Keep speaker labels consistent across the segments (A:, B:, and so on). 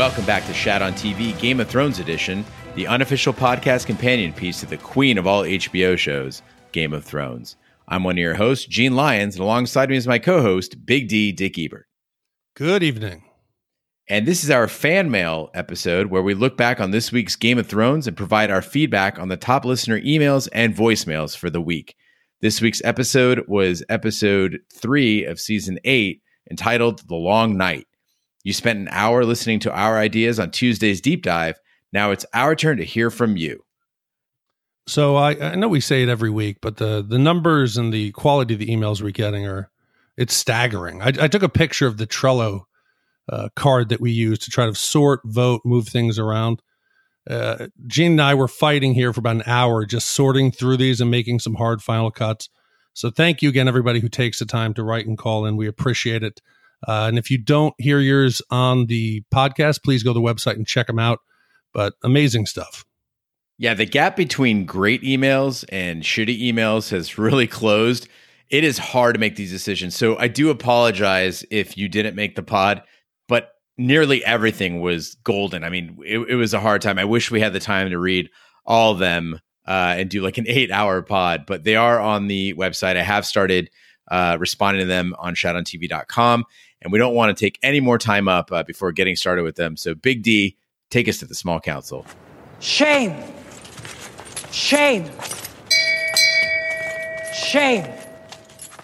A: Welcome back to Shat on TV Game of Thrones edition, the unofficial podcast companion piece to the queen of all HBO shows, Game of Thrones. I'm one of your hosts, Gene Lyons, and alongside me is my co-host, Big D, Dick Ebert.
B: Good evening.
A: And this is our fan mail episode where we look back on this week's Game of Thrones and provide our feedback on the top listener emails and voicemails for the week. This week's episode was episode three of season eight, entitled The Long Night. You spent an hour listening to our ideas on Tuesday's deep dive. Now it's our turn to hear from you.
B: So I, I know we say it every week, but the the numbers and the quality of the emails we're getting are it's staggering. I, I took a picture of the Trello uh, card that we use to try to sort, vote, move things around. Uh, Gene and I were fighting here for about an hour, just sorting through these and making some hard final cuts. So thank you again, everybody who takes the time to write and call in. We appreciate it. Uh, and if you don't hear yours on the podcast, please go to the website and check them out. But amazing stuff.
A: Yeah, the gap between great emails and shitty emails has really closed. It is hard to make these decisions. So I do apologize if you didn't make the pod, but nearly everything was golden. I mean, it, it was a hard time. I wish we had the time to read all of them uh, and do like an eight hour pod, but they are on the website. I have started uh, responding to them on shatontv.com and we don't want to take any more time up uh, before getting started with them. So, Big D, take us to the small council.
C: Shame. Shame. Shame.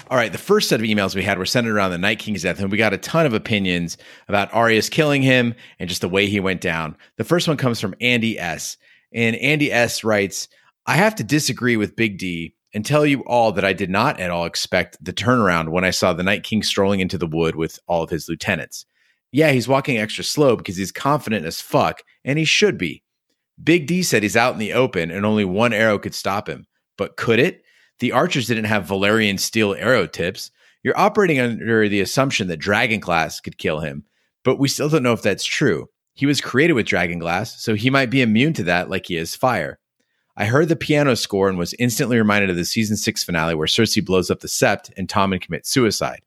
A: All right, the first set of emails we had were centered around the Night King's death, and we got a ton of opinions about Arya's killing him and just the way he went down. The first one comes from Andy S. And Andy S writes, I have to disagree with Big D and tell you all that I did not at all expect the turnaround when I saw the Night King strolling into the wood with all of his lieutenants. Yeah, he's walking extra slow because he's confident as fuck, and he should be. Big D said he's out in the open and only one arrow could stop him. But could it? The archers didn't have Valyrian steel arrow tips. You're operating under the assumption that Dragon Glass could kill him, but we still don't know if that's true. He was created with Dragon Glass, so he might be immune to that like he is fire. I heard the piano score and was instantly reminded of the season six finale where Cersei blows up the sept and Tommen commits suicide.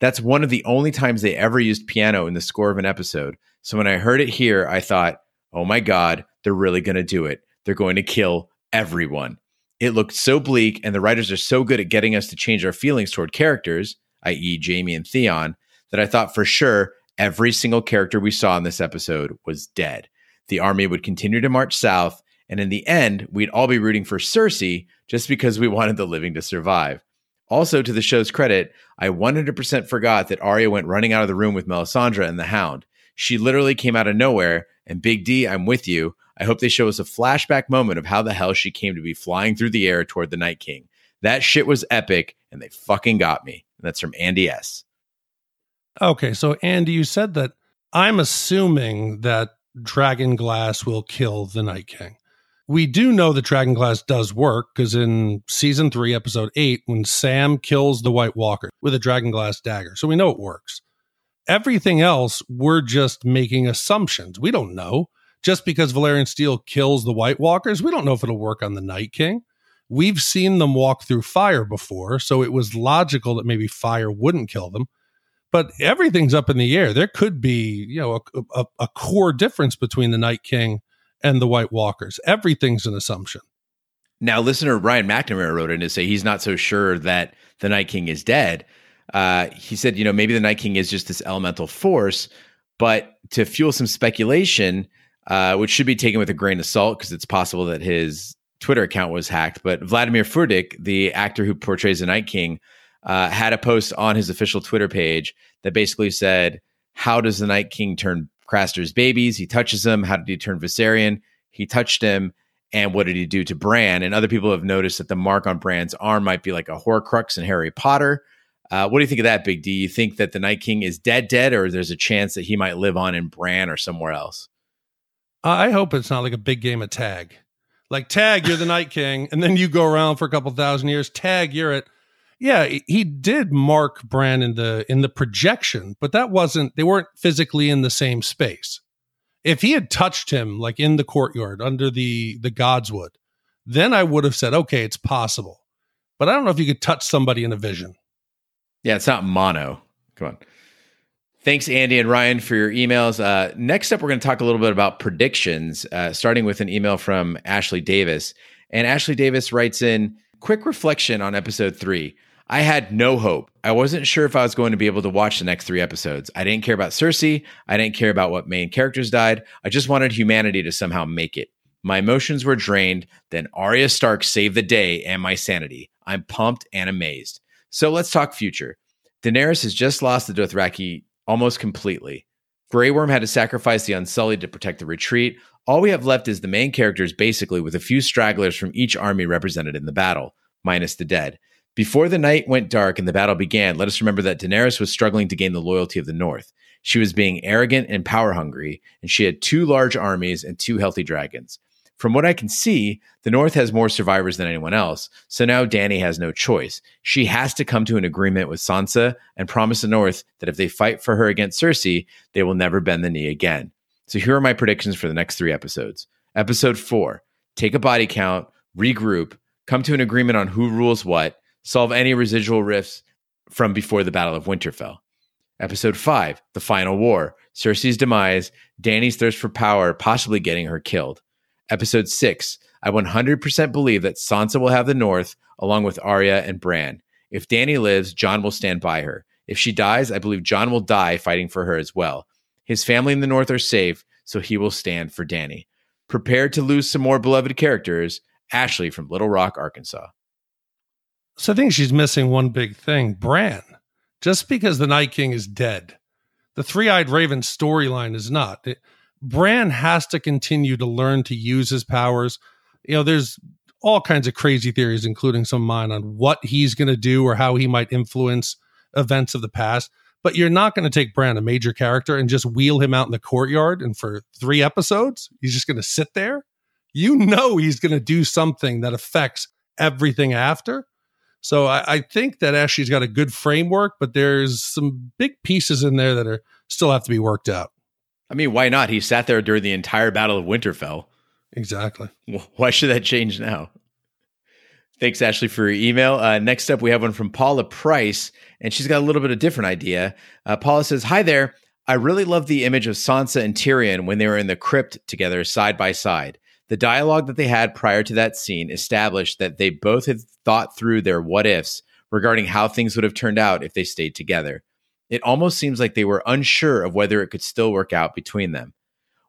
A: That's one of the only times they ever used piano in the score of an episode. So when I heard it here, I thought, oh my God, they're really going to do it. They're going to kill everyone. It looked so bleak, and the writers are so good at getting us to change our feelings toward characters, i.e., Jaime and Theon, that I thought for sure every single character we saw in this episode was dead. The army would continue to march south, and in the end, we'd all be rooting for Cersei just because we wanted the living to survive. Also, to the show's credit, I 100% forgot that Arya went running out of the room with Melisandre and the Hound. She literally came out of nowhere, and Big D, I'm with you. I hope they show us a flashback moment of how the hell she came to be flying through the air toward the Night King. That shit was epic, and they fucking got me. And that's from Andy S.
B: Okay, so Andy, you said that I'm assuming that Dragon Glass will kill the Night King we do know that Dragon Glass does work because in season three, episode eight, when Sam kills the White Walker with a Dragon Glass dagger, so we know it works. Everything else, we're just making assumptions. We don't know. Just because Valyrian Steel kills the White Walkers, we don't know if it'll work on the Night King. We've seen them walk through fire before, so it was logical that maybe fire wouldn't kill them. But everything's up in the air. There could be, you know, a, a, a core difference between the Night King and the White Walkers. Everything's an assumption.
A: Now, listener Ryan McNamara wrote in to say he's not so sure that the Night King is dead. Uh, he said, you know, maybe the Night King is just this elemental force, but to fuel some speculation, uh, which should be taken with a grain of salt because it's possible that his Twitter account was hacked. But Vladimir Furdik, the actor who portrays the Night King, uh, had a post on his official Twitter page that basically said, "How does the Night King turn Craster's babies. He touches them. How did he turn Viserion? He touched him. And what did he do to Bran? And other people have noticed that the mark on Bran's arm might be like a Horcrux in Harry Potter. Uh, what do you think of that, Big D? You think that the Night King is dead, dead, or there's a chance that he might live on in Bran or somewhere else?
B: I hope it's not like a big game of tag. Like tag, you're the Night King, and then you go around for a couple thousand years. Tag, you're it yeah, he did mark Bran in the in the projection, but that wasn't they weren't physically in the same space. If he had touched him like in the courtyard under the the godswood, then I would have said, okay, it's possible. But I don't know if you could touch somebody in a vision.
A: Yeah, it's not mono. Come on. Thanks, Andy and Ryan, for your emails. Uh, next up, we're going to talk a little bit about predictions, uh, starting with an email from Ashley Davis. And Ashley Davis writes in quick reflection on episode three. I had no hope. I wasn't sure if I was going to be able to watch the next three episodes. I didn't care about Cersei. I didn't care about what main characters died. I just wanted humanity to somehow make it. My emotions were drained. Then Arya Stark saved the day and my sanity. I'm pumped and amazed. So let's talk future. Daenerys has just lost the Dothraki almost completely. Grey Worm had to sacrifice the Unsullied to protect the retreat. All we have left is the main characters, basically, with a few stragglers from each army represented in the battle, minus the dead. Before the night went dark and the battle began, let us remember that Daenerys was struggling to gain the loyalty of the North. She was being arrogant and power hungry, and she had two large armies and two healthy dragons. From what I can see, the North has more survivors than anyone else, so now Dany has no choice. She has to come to an agreement with Sansa and promise the North that if they fight for her against Cersei, they will never bend the knee again. So here are my predictions for the next three episodes. Episode four take a body count, regroup, come to an agreement on who rules what, solve any residual rifts from before the Battle of Winterfell. Episode 5, The Final War, Cersei's demise, Dany's thirst for power, possibly getting her killed. Episode 6, I 100% believe that Sansa will have the North along with Arya and Bran. If Dany lives, Jon will stand by her. If she dies, I believe Jon will die fighting for her as well. His family in the North are safe, so he will stand for Dany. Prepared to lose some more beloved characters, Ashley from Little Rock, Arkansas.
B: So I think she's missing one big thing Bran. Just because the Night King is dead, the Three Eyed Raven storyline is not. It, Bran has to continue to learn to use his powers. You know, there's all kinds of crazy theories, including some of mine, on what he's going to do or how he might influence events of the past. But you're not going to take Bran, a major character, and just wheel him out in the courtyard and for three episodes, he's just going to sit there. You know, he's going to do something that affects everything after. So I, I, think that Ashley's got a good framework, but there's some big pieces in there that are still have to be worked out.
A: I mean, why not? He sat there during the entire Battle of Winterfell.
B: Exactly.
A: Why should that change now? Thanks, Ashley, for your email. Uh, next up, we have one from Paula Price, and she's got a little bit of different idea. Uh, Paula says, "Hi there. I really love the image of Sansa and Tyrion when they were in the crypt together, side by side. The dialogue that they had prior to that scene established that they both had thought through their what ifs regarding how things would have turned out if they stayed together. It almost seems like they were unsure of whether it could still work out between them.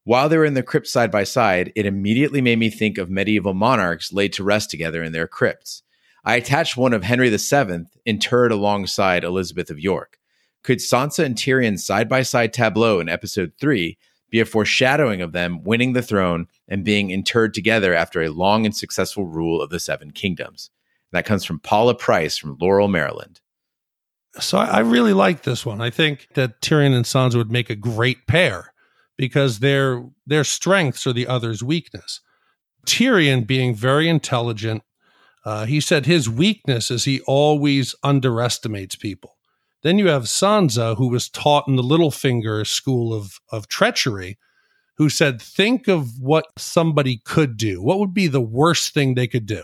A: While they were in the crypt side by side, it immediately made me think of medieval monarchs laid to rest together in their crypts. I attached one of Henry VII interred alongside Elizabeth of York. Could Sansa and Tyrion's side by side tableau in episode 3 be a foreshadowing of them winning the throne and being interred together after a long and successful rule of the Seven Kingdoms. And that comes from Paula Price from Laurel, Maryland.
B: So I really like this one. I think that Tyrion and Sansa would make a great pair because their their strengths are the other's weakness. Tyrion being very intelligent, uh, he said his weakness is he always underestimates people. Then you have Sansa, who was taught in the Littlefinger school of, of treachery, who said, Think of what somebody could do. What would be the worst thing they could do?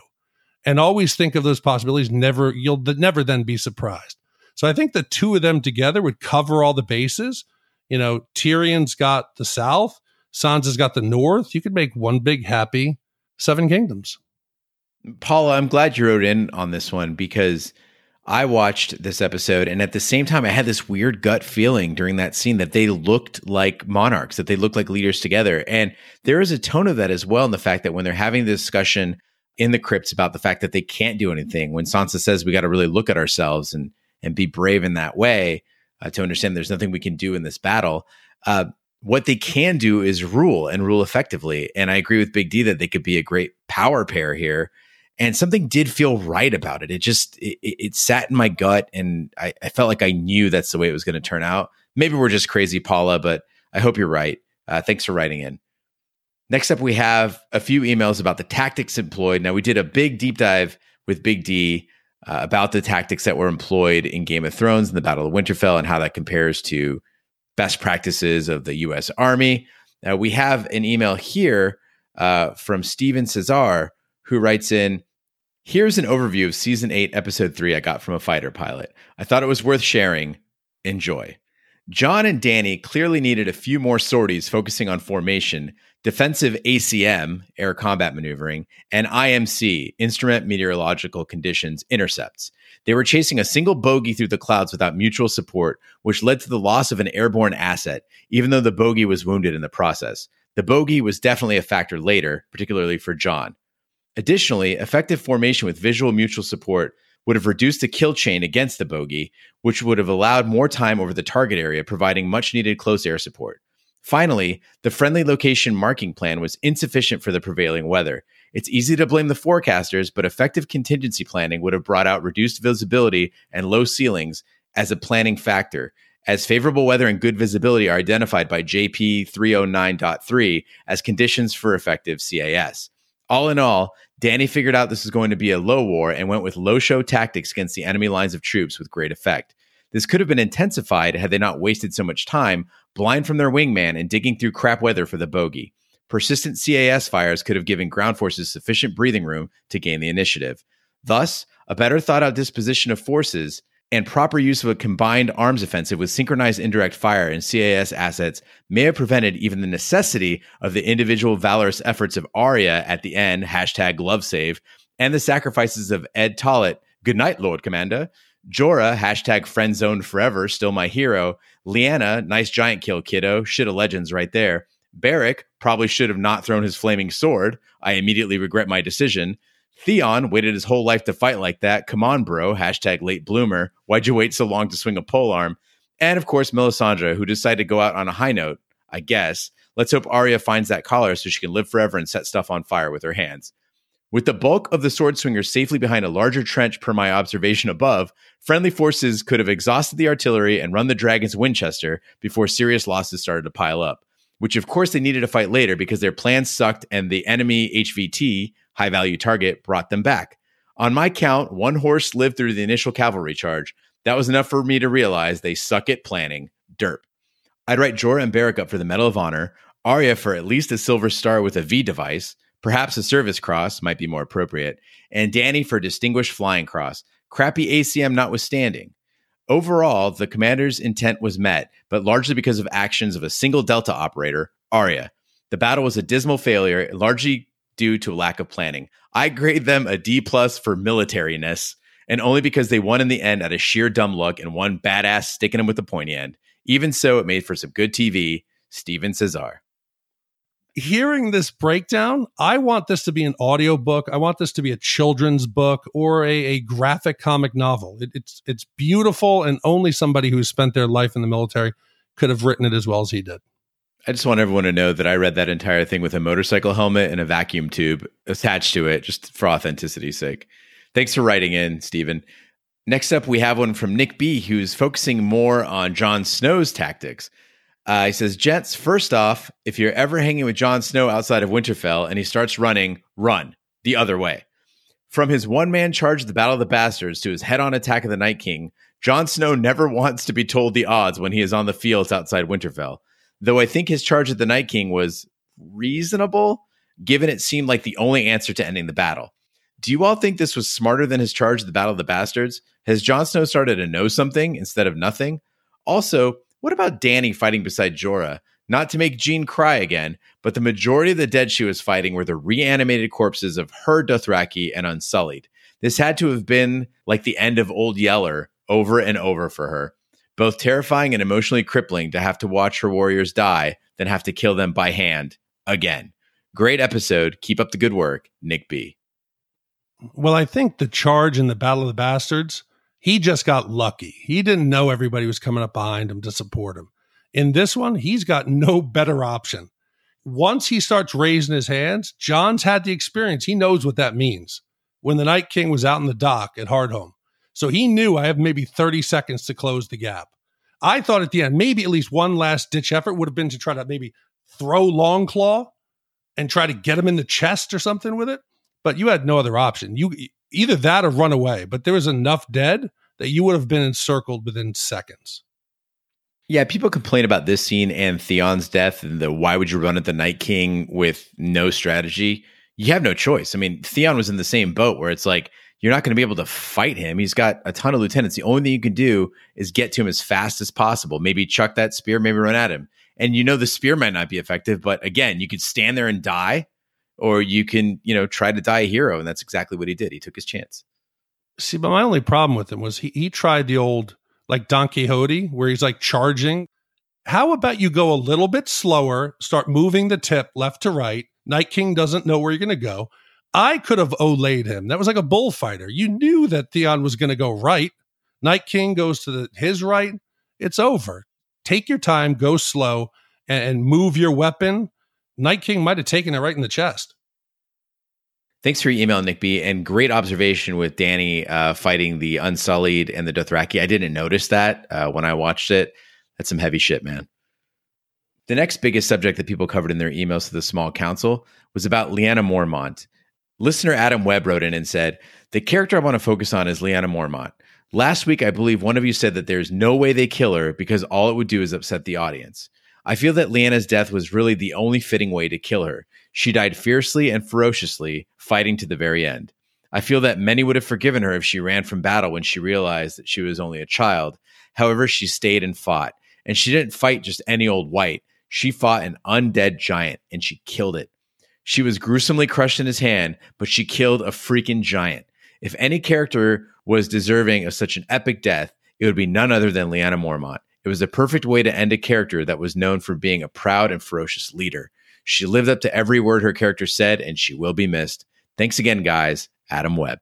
B: And always think of those possibilities. Never, you'll never then be surprised. So I think the two of them together would cover all the bases. You know, Tyrion's got the South, Sansa's got the North. You could make one big happy Seven Kingdoms.
A: Paula, I'm glad you wrote in on this one because I watched this episode, and at the same time, I had this weird gut feeling during that scene that they looked like monarchs, that they looked like leaders together. And there is a tone of that as well in the fact that when they're having the discussion in the crypts about the fact that they can't do anything, when Sansa says we got to really look at ourselves and and be brave in that way uh, to understand there's nothing we can do in this battle. Uh, what they can do is rule and rule effectively. And I agree with Big D that they could be a great power pair here and something did feel right about it. It just it, it sat in my gut, and I, I, felt like I knew that's the way it was going to turn out. Maybe we're just crazy, Paula, but I hope you're right. Uh, thanks for writing in. Next up, we have a few emails about the tactics employed. Now, we did a big deep dive with Big D uh, about the tactics that were employed in Game of Thrones and the Battle of Winterfell and how that compares to best practices of the U.S. Army. Now, we have an email here uh, from Steven Cesar who writes in Here's an overview of season 8, episode 3 I got from a fighter pilot. I thought it was worth sharing. Enjoy. Jon and Dany clearly needed a few more sorties focusing on formation, defensive ACM, air combat maneuvering, and IMC, instrument meteorological conditions intercepts. They were chasing a single bogey through the clouds without mutual support, which led to the loss of an airborne asset, even though the bogey was wounded in the process. The bogey was definitely a factor later, particularly for Jon. Additionally, effective formation with visual mutual support would have reduced the kill chain against the bogey, which would have allowed more time over the target area, providing much needed close air support. Finally, the friendly location marking plan was insufficient for the prevailing weather. It's easy to blame the forecasters, but effective contingency planning would have brought out reduced visibility and low ceilings as a planning factor, as favorable weather and good visibility are identified by JP 309.3 as conditions for effective CAS. All in all, Dany figured out this was going to be a low war and went with low show tactics against the enemy lines of troops with great effect. This could have been intensified had they not wasted so much time blind from their wingman and digging through crap weather for the bogey. Persistent CAS fires could have given ground forces sufficient breathing room to gain the initiative. Thus, a better thought out disposition of forces and proper use of a combined arms offensive with synchronized indirect fire and CAS assets may have prevented even the necessity of the individual valorous efforts of Arya at the end, hashtag love save, and the sacrifices of Edd Tollett, good night, Lord Commander, Jorah, hashtag friend zone forever, still my hero, Lyanna, nice giant kill, kiddo, shit of legends right there, Beric probably should have not thrown his flaming sword, I immediately regret my decision, Theon waited his whole life to fight like that. Come on, bro. Hashtag late bloomer. Why'd you wait so long to swing a pole arm? And of course, Melisandre, who decided to go out on a high note, I guess. Let's hope Arya finds that collar so she can live forever and set stuff on fire with her hands. With the bulk of the sword swingers safely behind a larger trench per my observation above, friendly forces could have exhausted the artillery and run the dragons Winchester before serious losses started to pile up, which of course they needed to fight later because their plans sucked and the enemy HVT high value target brought them back. On my count, one horse lived through the initial cavalry charge. That was enough for me to realize they suck at planning. Derp. I'd write Jorah and Beric up for the Medal of Honor, Arya for at least a silver star with a V device, perhaps a service cross might be more appropriate, and Dany for distinguished flying cross, crappy ACM notwithstanding. Overall, the commander's intent was met, but largely because of actions of a single Delta operator, Arya. The battle was a dismal failure, largely due to a lack of planning. I grade them a D plus for militariness, and only because they won in the end at a sheer dumb luck and one badass sticking them with the pointy end. Even so, it made for some good TV. Steven Cesar.
B: Hearing this breakdown, I want this to be an audiobook. I want this to be a children's book or a, a graphic comic novel. It, it's it's beautiful, and only somebody who spent their life in the military could have written it as well as he did.
A: I just want everyone to know that I read that entire thing with a motorcycle helmet and a vacuum tube attached to it, just for authenticity's sake. Thanks for writing in, Steven. Next up, we have one from Nick B, who's focusing more on Jon Snow's tactics. Uh, he says, Gents, first off, if you're ever hanging with Jon Snow outside of Winterfell and he starts running, run the other way. From his one man charge of the Battle of the Bastards to his head on attack of the Night King, Jon Snow never wants to be told the odds when he is on the fields outside Winterfell though I think his charge at the Night King was reasonable, given it seemed like the only answer to ending the battle. Do you all think this was smarter than his charge at the Battle of the Bastards? Has Jon Snow started to know something instead of nothing? Also, what about Dany fighting beside Jorah? Not to make Gene cry again, but the majority of the dead she was fighting were the reanimated corpses of her Dothraki and Unsullied. This had to have been like the end of Old Yeller over and over for her both terrifying and emotionally crippling to have to watch her warriors die, then have to kill them by hand again. Great episode. Keep up the good work, Nick B.
B: Well, I think the charge in the Battle of the Bastards, he just got lucky. He didn't know everybody was coming up behind him to support him. In this one, he's got no better option. Once he starts raising his hands, Jon's had the experience. He knows what that means. When the Night King was out in the dock at Hardhome, so he knew I have maybe 30 seconds to close the gap. I thought at the end, maybe at least one last ditch effort would have been to try to maybe throw Longclaw and try to get him in the chest or something with it. But you had no other option. You either that or run away. But there was enough dead that you would have been encircled within seconds.
A: Yeah, people complain about this scene and Theon's death and the why would you run at the Night King with no strategy? You have no choice. I mean, Theon was in the same boat where it's like you're not going to be able to fight him. He's got a ton of lieutenants. The only thing you can do is get to him as fast as possible. Maybe chuck that spear, maybe run at him. And you know the spear might not be effective, but again, you could stand there and die, or you can, you know, try to die a hero. And that's exactly what he did. He took his chance.
B: See, but my only problem with him was he, he tried the old like Don Quixote, where he's like charging. How about you go a little bit slower, start moving the tip left to right? Night King doesn't know where you're going to go. I could have olayed him. That was like a bullfighter. You knew that Theon was going to go right. Night King goes to the, his right. It's over. Take your time, go slow, and, and move your weapon. Night King might have taken it right in the chest.
A: Thanks for your email, Nick B. And great observation with Dany uh, fighting the Unsullied and the Dothraki. I didn't notice that uh, when I watched it. That's some heavy shit, man. The next biggest subject that people covered in their emails to the small council was about Lyanna Mormont. Listener Adam Webb wrote in and said, The character I want to focus on is Lyanna Mormont. Last week, I believe one of you said that there's no way they kill her because all it would do is upset the audience. I feel that Lyanna's death was really the only fitting way to kill her. She died fiercely and ferociously, fighting to the very end. I feel that many would have forgiven her if she ran from battle when she realized that she was only a child. However, she stayed and fought. And she didn't fight just any old white. She fought an undead giant and she killed it. She was gruesomely crushed in his hand, but she killed a freaking giant. If any character was deserving of such an epic death, it would be none other than Lyanna Mormont. It was the perfect way to end a character that was known for being a proud and ferocious leader. She lived up to every word her character said, and she will be missed. Thanks again, guys. Adam Webb.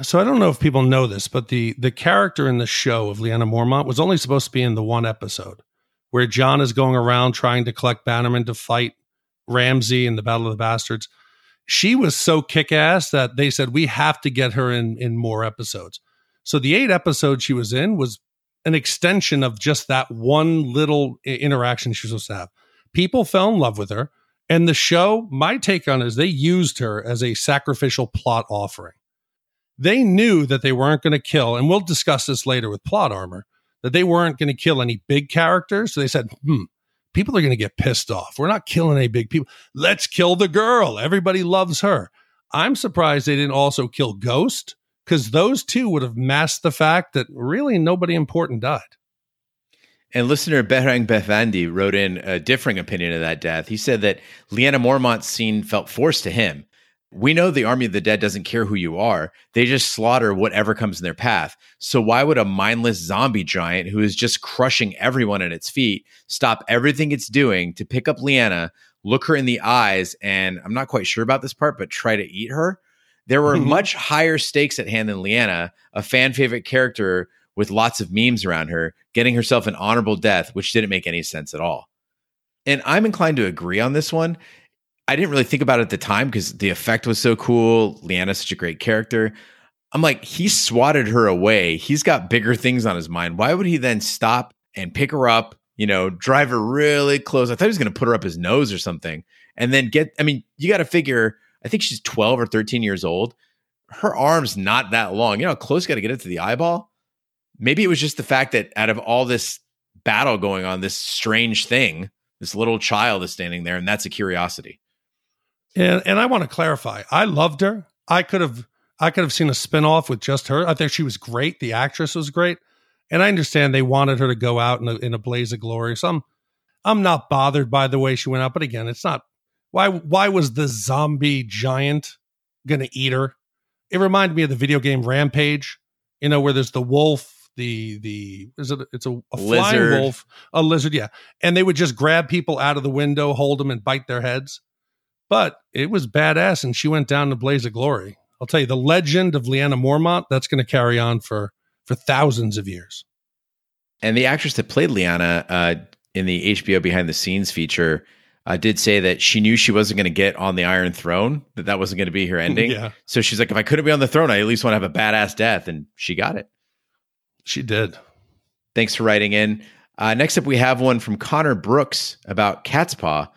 B: So I don't know if people know this, but the the character in the show of Lyanna Mormont was only supposed to be in the one episode where Jon is going around trying to collect Bannerman to fight Ramsay in the Battle of the Bastards. She was so kick ass that they said we have to get her in in more episodes. So the eight episodes she was in was an extension of just that one little interaction she was supposed to have. People fell in love with her, and the show. My take on it is they used her as a sacrificial plot offering. They knew that they weren't going to kill, and we'll discuss this later with plot armor. That they weren't going to kill any big characters, so they said, "Hmm, people are going to get pissed off. We're not killing any big people. Let's kill the girl. Everybody loves her. I'm surprised they didn't also kill Ghost because those two would have masked the fact that really nobody important died.
A: And listener Behrang Befandi wrote in a differing opinion of that death. He said that Lyanna Mormont's scene felt forced to him. We know the army of the dead doesn't care who you are. They just slaughter whatever comes in their path. So why would a mindless zombie giant who is just crushing everyone at its feet stop everything it's doing to pick up Lyanna, look her in the eyes, and I'm not quite sure about this part, but try to eat her? There were mm-hmm. much higher stakes at hand than Lyanna, a fan favorite character with lots of memes around her, getting herself an honorable death, which didn't make any sense at all. And I'm inclined to agree on this one. I didn't really think about it at the time because the effect was so cool. Lyanna's such a great character. I'm like, he swatted her away. He's got bigger things on his mind. Why would he then stop and pick her up, you know, drive her really close? I thought he was going to put her up his nose or something and then get, I mean, you got to figure, I think she's 12 or 13 years old. Her arm's not that long. You know close got to get it to the eyeball? Maybe it was just the fact that out of all this battle going on, this strange thing, this little child is standing there, and that's a curiosity.
B: And and I want to clarify. I loved her. I could have I could have seen a spinoff with just her. I think she was great. The actress was great. And I understand they wanted her to go out in a, in a blaze of glory. So I'm I'm not bothered by the way she went out. But again, it's not why why was the zombie giant gonna eat her? It reminded me of the video game Rampage, you know, where there's the wolf, the the is it it's a, a flying wolf, a lizard, yeah. And they would just grab people out of the window, hold them, and bite their heads. But it was badass, and she went down to blaze of glory. I'll tell you, the legend of Lyanna Mormont that's going to carry on for for thousands of years.
A: And the actress that played Lyanna uh, in the HBO behind the scenes feature uh, did say that she knew she wasn't going to get on the Iron Throne, that that wasn't going to be her ending. yeah. So she's like, if I couldn't be on the throne, I at least want to have a badass death, and she got it.
B: She did.
A: Thanks for writing in. Uh, next up, we have one from Connor Brooks about Cat's Paw.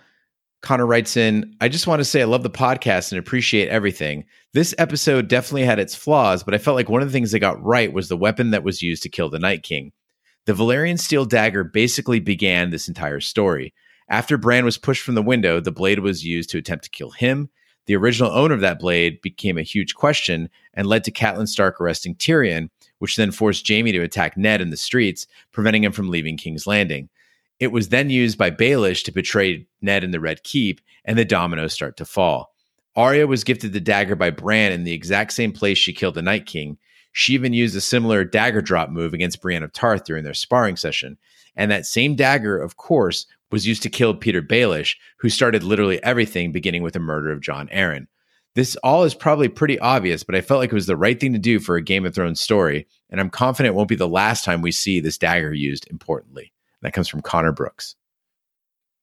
A: Connor writes in, I just want to say I love the podcast and appreciate everything. This episode definitely had its flaws, but I felt like one of the things they got right was the weapon that was used to kill the Night King. The Valyrian steel dagger basically began this entire story. After Bran was pushed from the window, the blade was used to attempt to kill him. the original owner of that blade became a huge question and led to Catelyn Stark arresting Tyrion, which then forced Jaime to attack Ned in the streets, preventing him from leaving King's Landing. It was then used by Baelish to betray Ned in the Red Keep, and the dominoes start to fall. Arya was gifted the dagger by Bran in the exact same place she killed the Night King. She even used a similar dagger drop move against Brienne of Tarth during their sparring session. And that same dagger, of course, was used to kill Petyr Baelish, who started literally everything, beginning with the murder of Jon Arryn. This all is probably pretty obvious, but I felt like it was the right thing to do for a Game of Thrones story, and I'm confident it won't be the last time we see this dagger used importantly. That comes from Connor Brooks.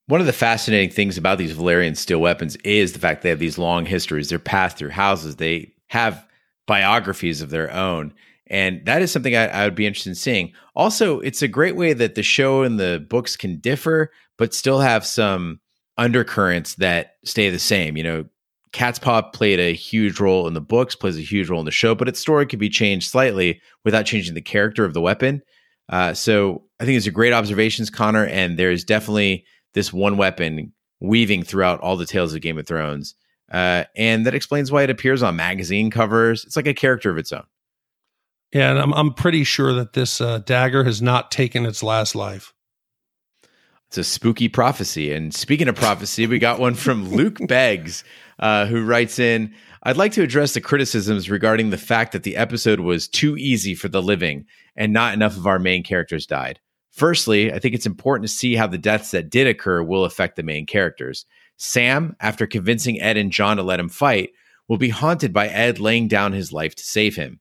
A: One of the fascinating things about these Valyrian steel weapons is the fact they have these long histories. They're passed through houses. They have biographies of their own. And that is something I, I, would be interested in seeing. Also, it's a great way that the show and the books can differ, but still have some undercurrents that stay the same. You know, Cat's Paw played a huge role in the books, plays a huge role in the show, but its story could be changed slightly without changing the character of the weapon. Uh, so I think it's a great observations, Connor. And there's definitely this one weapon weaving throughout all the tales of Game of Thrones. Uh, and that explains why it appears on magazine covers. It's like a character of its own.
B: Yeah, and I'm I'm pretty sure that this uh, dagger has not taken its last life.
A: It's a spooky prophecy. And speaking of prophecy, we got one from Luke Beggs, uh, who writes in. I'd like to address the criticisms regarding the fact that the episode was too easy for the living and not enough of our main characters died. Firstly, I think it's important to see how the deaths that did occur will affect the main characters. Sam, after convincing Ed and Jon to let him fight, will be haunted by Ed laying down his life to save him.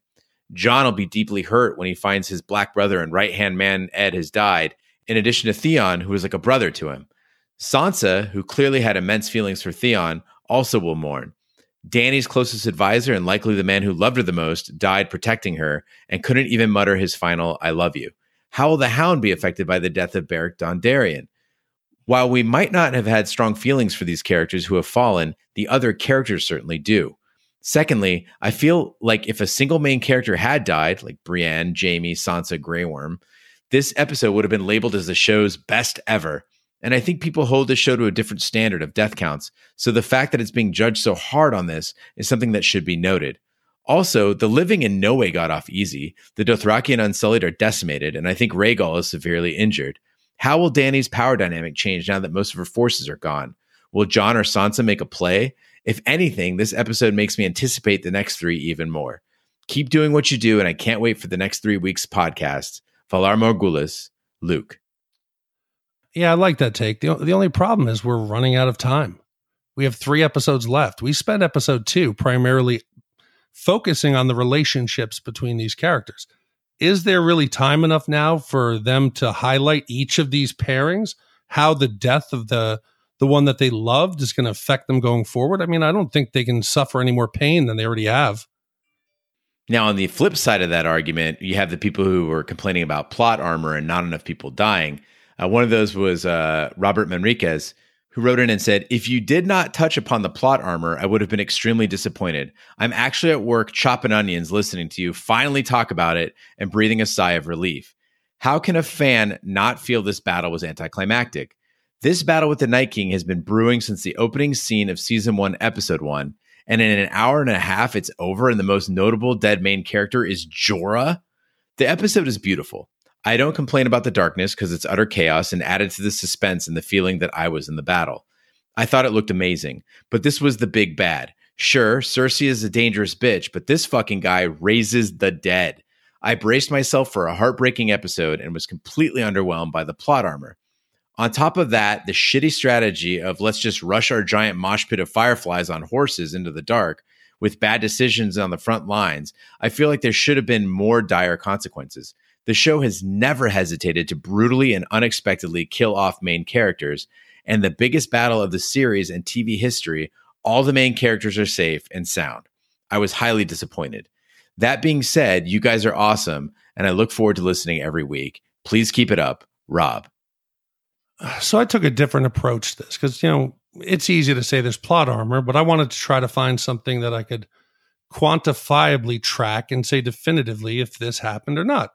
A: Jon will be deeply hurt when he finds his black brother and right hand man Ed has died, in addition to Theon, who is like a brother to him. Sansa, who clearly had immense feelings for Theon, also will mourn. Dany's closest advisor and likely the man who loved her the most died protecting her and couldn't even mutter his final I love you. How will the Hound be affected by the death of Beric Dondarrion? While we might not have had strong feelings for these characters who have fallen, the other characters certainly do. Secondly, I feel like if a single main character had died, like Brienne, Jaime, Sansa, Grey Worm, this episode would have been labeled as the show's best ever. And I think people hold the show to a different standard of death counts. So the fact that it's being judged so hard on this is something that should be noted. Also, the living in no way got off easy. The Dothraki and Unsullied are decimated, and I think Rhaegal is severely injured. How will Dany's power dynamic change now that most of her forces are gone? Will Jon or Sansa make a play? If anything, this episode makes me anticipate the next three even more. Keep doing what you do, and I can't wait for the next three weeks' podcast. Valar Morghulis, Luke.
B: Yeah, I like that take. The, the only problem is we're running out of time. We have three episodes left. We spent episode two primarily focusing on the relationships between these characters. Is there really time enough now for them to highlight each of these pairings? How the death of the the one that they loved is going to affect them going forward? I mean, I don't think they can suffer any more pain than they already have.
A: Now, on the flip side of that argument, you have the people who were complaining about plot armor and not enough people dying. Uh, one of those was uh, Robert Manriquez, who wrote in and said, If you did not touch upon the plot armor, I would have been extremely disappointed. I'm actually at work chopping onions listening to you finally talk about it and breathing a sigh of relief. How can a fan not feel this battle was anticlimactic? This battle with the Night King has been brewing since the opening scene of season one, episode one. And in an hour and a half, it's over, and the most notable dead main character is Jorah. The episode is beautiful. I don't complain about the darkness because it's utter chaos and added to the suspense and the feeling that I was in the battle. I thought it looked amazing, but this was the big bad. Sure, Cersei is a dangerous bitch, but this fucking guy raises the dead. I braced myself for a heartbreaking episode and was completely underwhelmed by the plot armor. On top of that, the shitty strategy of let's just rush our giant mosh pit of fireflies on horses into the dark with bad decisions on the front lines, I feel like there should have been more dire consequences. The show has never hesitated to brutally and unexpectedly kill off main characters. And the biggest battle of the series and TV history, all the main characters are safe and sound. I was highly disappointed. That being said, you guys are awesome, and I look forward to listening every week. Please keep it up, Rob.
B: So I took a different approach to this because, you know, it's easy to say there's plot armor, but I wanted to try to find something that I could quantifiably track and say definitively if this happened or not.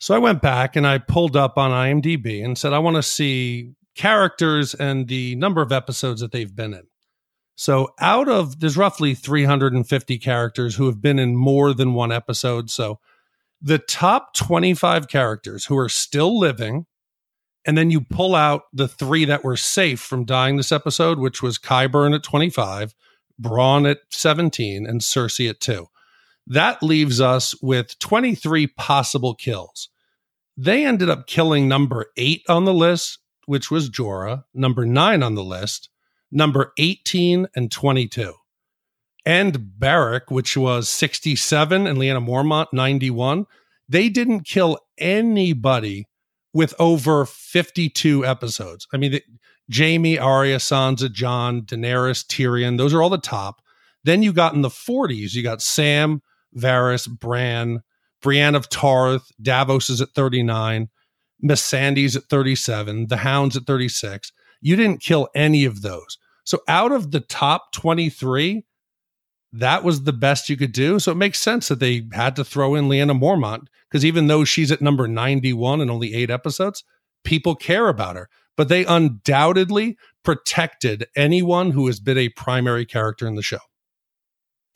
B: So I went back and I pulled up on IMDb and said, I want to see characters and the number of episodes that they've been in. So out of there's roughly 350 characters who have been in more than one episode. So the top 25 characters who are still living, and then you pull out the three that were safe from dying this episode, which was Qyburn at 25, Bronn at 17, and Cersei at 2. That leaves us with 23 possible kills. They ended up killing number eight on the list, which was Jorah, number nine on the list, number 18 and 22 and Beric, which was 67, and Lyanna Mormont, 91, they didn't kill anybody with over 52 episodes. I mean, the, Jaime, Arya, Sansa, Jon, Daenerys, Tyrion, those are all the top. Then you got in the 40s, you got Sam, Varys, Bran, Brienne of Tarth, Davos is at 39, Missandei's at 37, the Hounds at 36. You didn't kill any of those. So out of the top 23, that was the best you could do. So it makes sense that they had to throw in Lyanna Mormont because even though she's at number 91 and only eight episodes, people care about her. But they undoubtedly protected anyone who has been a primary character in the show.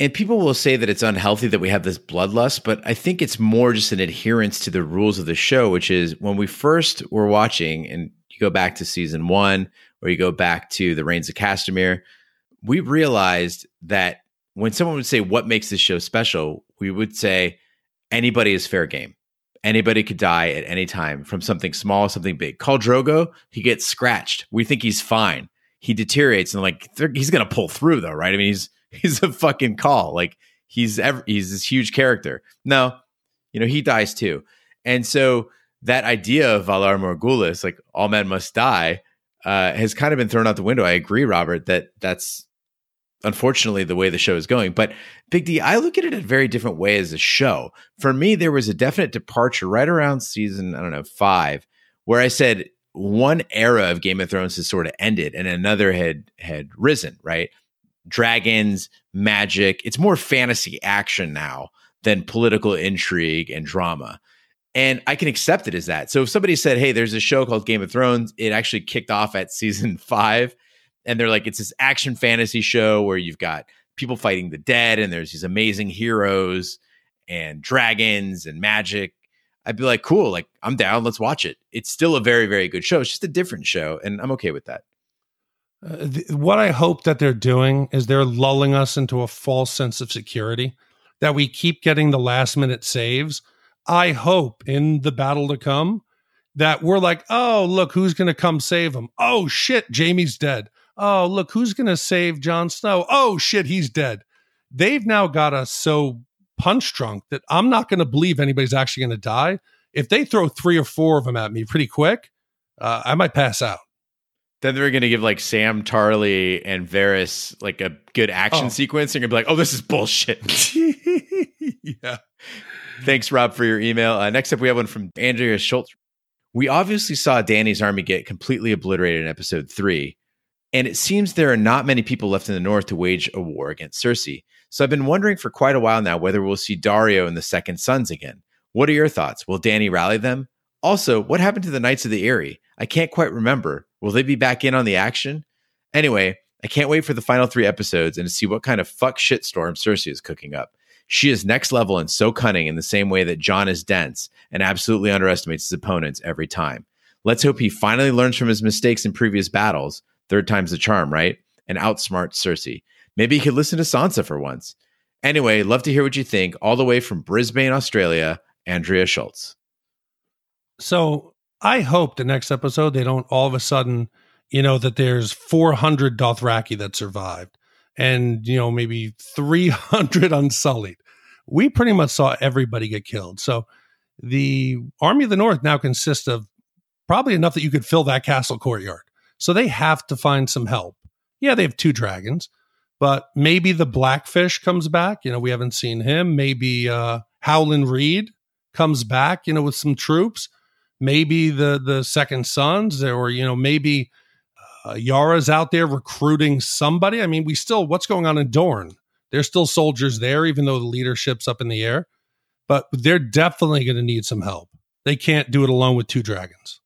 A: And people will say that it's unhealthy that we have this bloodlust, but I think it's more just an adherence to the rules of the show, which is when we first were watching, and you go back to season one, or you go back to the Rains of Castamere, we realized that when someone would say what makes this show special, we would say anybody is fair game. Anybody could die at any time from something small, something big. Khal Drogo, he gets scratched. We think he's fine. He deteriorates and like he's gonna pull through though, right? I mean, he's he's a fucking Khal. Like he's ever he's this huge character. No, you know he dies too, and so that idea of Valar Morghulis, like all men must die, uh, has kind of been thrown out the window. I agree, Robert, that that's unfortunately the way the show is going. But Big D, I look at it a very different way as a show. For me, there was a definite departure right around season, I don't know, five, where I said one era of Game of Thrones has sort of ended and another had had risen, right? Dragons, magic. It's more fantasy action now than political intrigue and drama. And I can accept it as that. So if somebody said, Hey, there's a show called Game of Thrones, it actually kicked off at season five and they're like it's this action fantasy show where you've got people fighting the dead and there's these amazing heroes and dragons and magic i'd be like cool like i'm down let's watch it it's still a very very good show it's just a different show and i'm okay with that
B: what i hope that they're doing is they're lulling us into a false sense of security that we keep getting the last minute saves i hope in the battle to come that we're like oh look who's going to come save him oh shit Jaime's dead oh, look, who's going to save Jon Snow? Oh, shit, he's dead. They've now got us so punch drunk that I'm not going to believe anybody's actually going to die. If they throw three or four of them at me pretty quick, uh, I might pass out.
A: Then they're going to give like Sam Tarly and Varys like a good action oh. sequence. And to be like, oh, this is bullshit. yeah. Thanks, Rob, for your email. Uh, next up, we have one from Andrea Schultz. We obviously saw Dany's army get completely obliterated in episode three. And it seems there are not many people left in the north to wage a war against Cersei. So I've been wondering for quite a while now whether we'll see Daario and the Second Sons again. What are your thoughts? Will Danny rally them? Also, what happened to the Knights of the Eyrie? I can't quite remember. Will they be back in on the action? Anyway, I can't wait for the final three episodes and to see what kind of fuck shitstorm Cersei is cooking up. She is next level and so cunning in the same way that Jon is dense and absolutely underestimates his opponents every time. Let's hope he finally learns from his mistakes in previous battles Third time's the charm, right? And outsmart Cersei. Maybe he could listen to Sansa for once. Anyway, love to hear what you think. All the way from Brisbane, Australia, Andrea Schultz.
B: So I hope the next episode they don't all of a sudden, you know, that there's 400 Dothraki that survived and, you know, maybe 300 unsullied. We pretty much saw everybody get killed. So the Army of the North now consists of probably enough that you could fill that castle courtyard. So they have to find some help. Yeah, they have two dragons, but maybe the Blackfish comes back. You know, we haven't seen him. Maybe uh, Howland Reed comes back, you know, with some troops. Maybe the the Second Sons, or you know, maybe uh, Yara's out there recruiting somebody. I mean, we still what's going on in Dorne? There's still soldiers there, even though the leadership's up in the air. But they're definitely going to need some help. They can't do it alone with two dragons.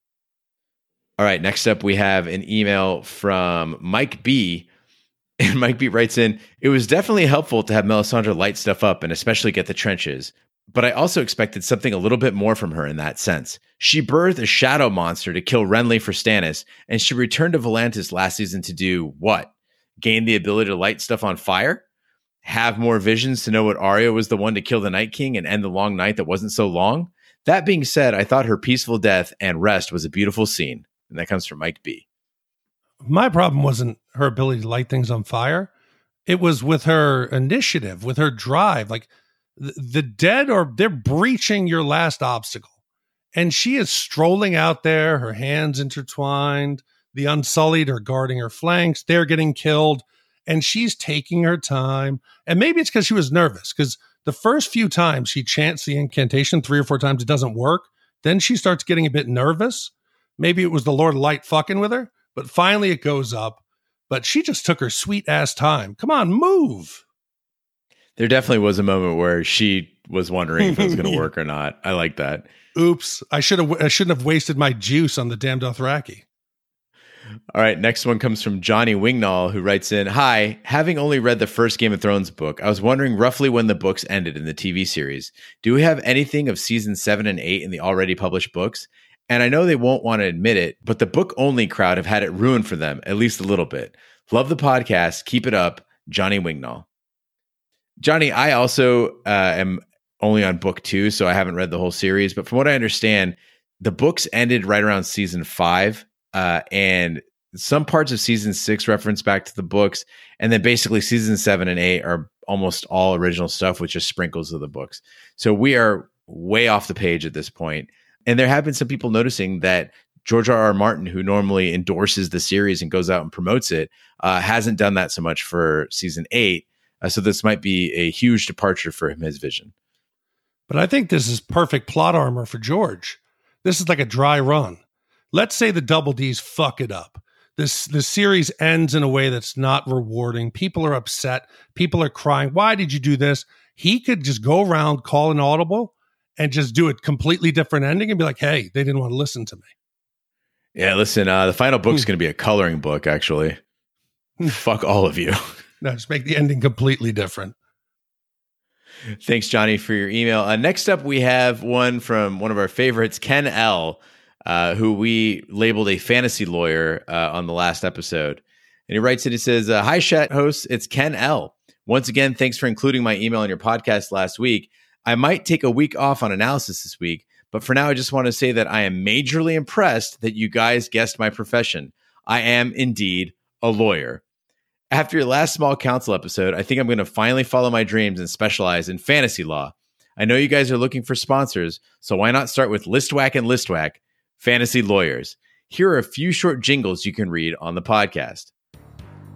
A: All right, next up we have an email from Mike B. And Mike B writes in, it was definitely helpful to have Melisandre light stuff up and especially get the trenches. But I also expected something a little bit more from her in that sense. She birthed a shadow monster to kill Renly for Stannis, and she returned to Volantis last season to do what? Gain the ability to light stuff on fire? Have more visions to know what Arya was the one to kill the Night King and end the long night that wasn't so long? That being said, I thought her peaceful death and rest was a beautiful scene. And that comes from Mike B.
B: My problem wasn't her ability to light things on fire. It was with her initiative, with her drive. Like the, dead are they're breaching your last obstacle. And she is strolling out there, her hands intertwined. The Unsullied are guarding her flanks. They're getting killed. And she's taking her time. And maybe it's because she was nervous, because the first few times she chants the incantation, three or four times, it doesn't work. Then she starts getting a bit nervous. Maybe it was the Lord of Light fucking with her. But finally it goes up. But she just took her sweet ass time. Come on, move.
A: There definitely was a moment where she was wondering if it was going to work or not. I like that.
B: Oops, I should have. I shouldn't have wasted my juice on the damn Dothraki.
A: All right, next one comes from Johnny Wingnall, who writes in Hi, having only read the first Game of Thrones book, I was wondering roughly when the books ended in the TV series. Do we have anything of season seven and eight in the already published books? And I know they won't want to admit it, but the book only crowd have had it ruined for them, at least a little bit. Love the podcast. Keep it up. Johnny Wingnall. Johnny, I also uh, am only on book two, so I haven't read the whole series. But from what I understand, the books ended right around season five. Uh, and some parts of season six reference back to the books. And then basically season seven and eight are almost all original stuff with just sprinkles of the books. So we are way off the page at this point. And there have been some people noticing that George R. R. Martin, who normally endorses the series and goes out and promotes it, uh, hasn't done that so much for season eight. Uh, so this might be a huge departure for him, his vision.
B: But I think this is perfect plot armor for George. This is like a dry run. Let's say the double D's fuck it up. This the series ends in a way that's not rewarding. People are upset. People are crying. Why did you do this? He could just go around, call an audible, and just do a completely different ending and be like, hey, they didn't want to listen to me.
A: Yeah, listen, uh, the final book's going to be a coloring book, actually. Fuck all of you.
B: No, just make the ending completely different.
A: Thanks, Johnny, for your email. Uh, next up, we have one from one of our favorites, Ken L., uh, who we labeled a fantasy lawyer uh, on the last episode. And he writes it, he says, uh, Hi, chat hosts, it's Ken L. Once again, thanks for including my email in your podcast last week. I might take a week off on analysis this week, but for now, I just want to say that I am majorly impressed that you guys guessed my profession. I am indeed a lawyer. After your last small council episode, I think I'm going to finally follow my dreams and specialize in fantasy law. I know you guys are looking for sponsors, so why not start with Listwack and Listwack, fantasy lawyers? Here are a few short jingles you can read on the podcast.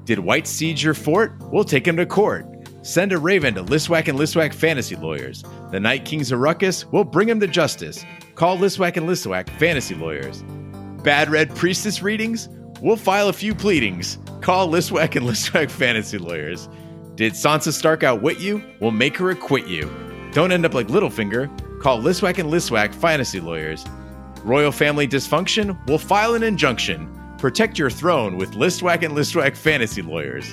A: Did White siege your fort? We'll take him to court. Send a raven to Listwack and Listwack Fantasy Lawyers. The Night King's a ruckus, we'll bring him to justice. Call Listwack and Listwack Fantasy Lawyers. Bad Red Priestess readings? We'll file a few pleadings. Call Listwack and Listwack Fantasy Lawyers. Did Sansa Stark outwit you? We'll make her acquit you. Don't end up like Littlefinger. Call Listwack and Listwack Fantasy Lawyers. Royal family dysfunction? We'll file an injunction. Protect your throne with Listwack and Listwack Fantasy Lawyers.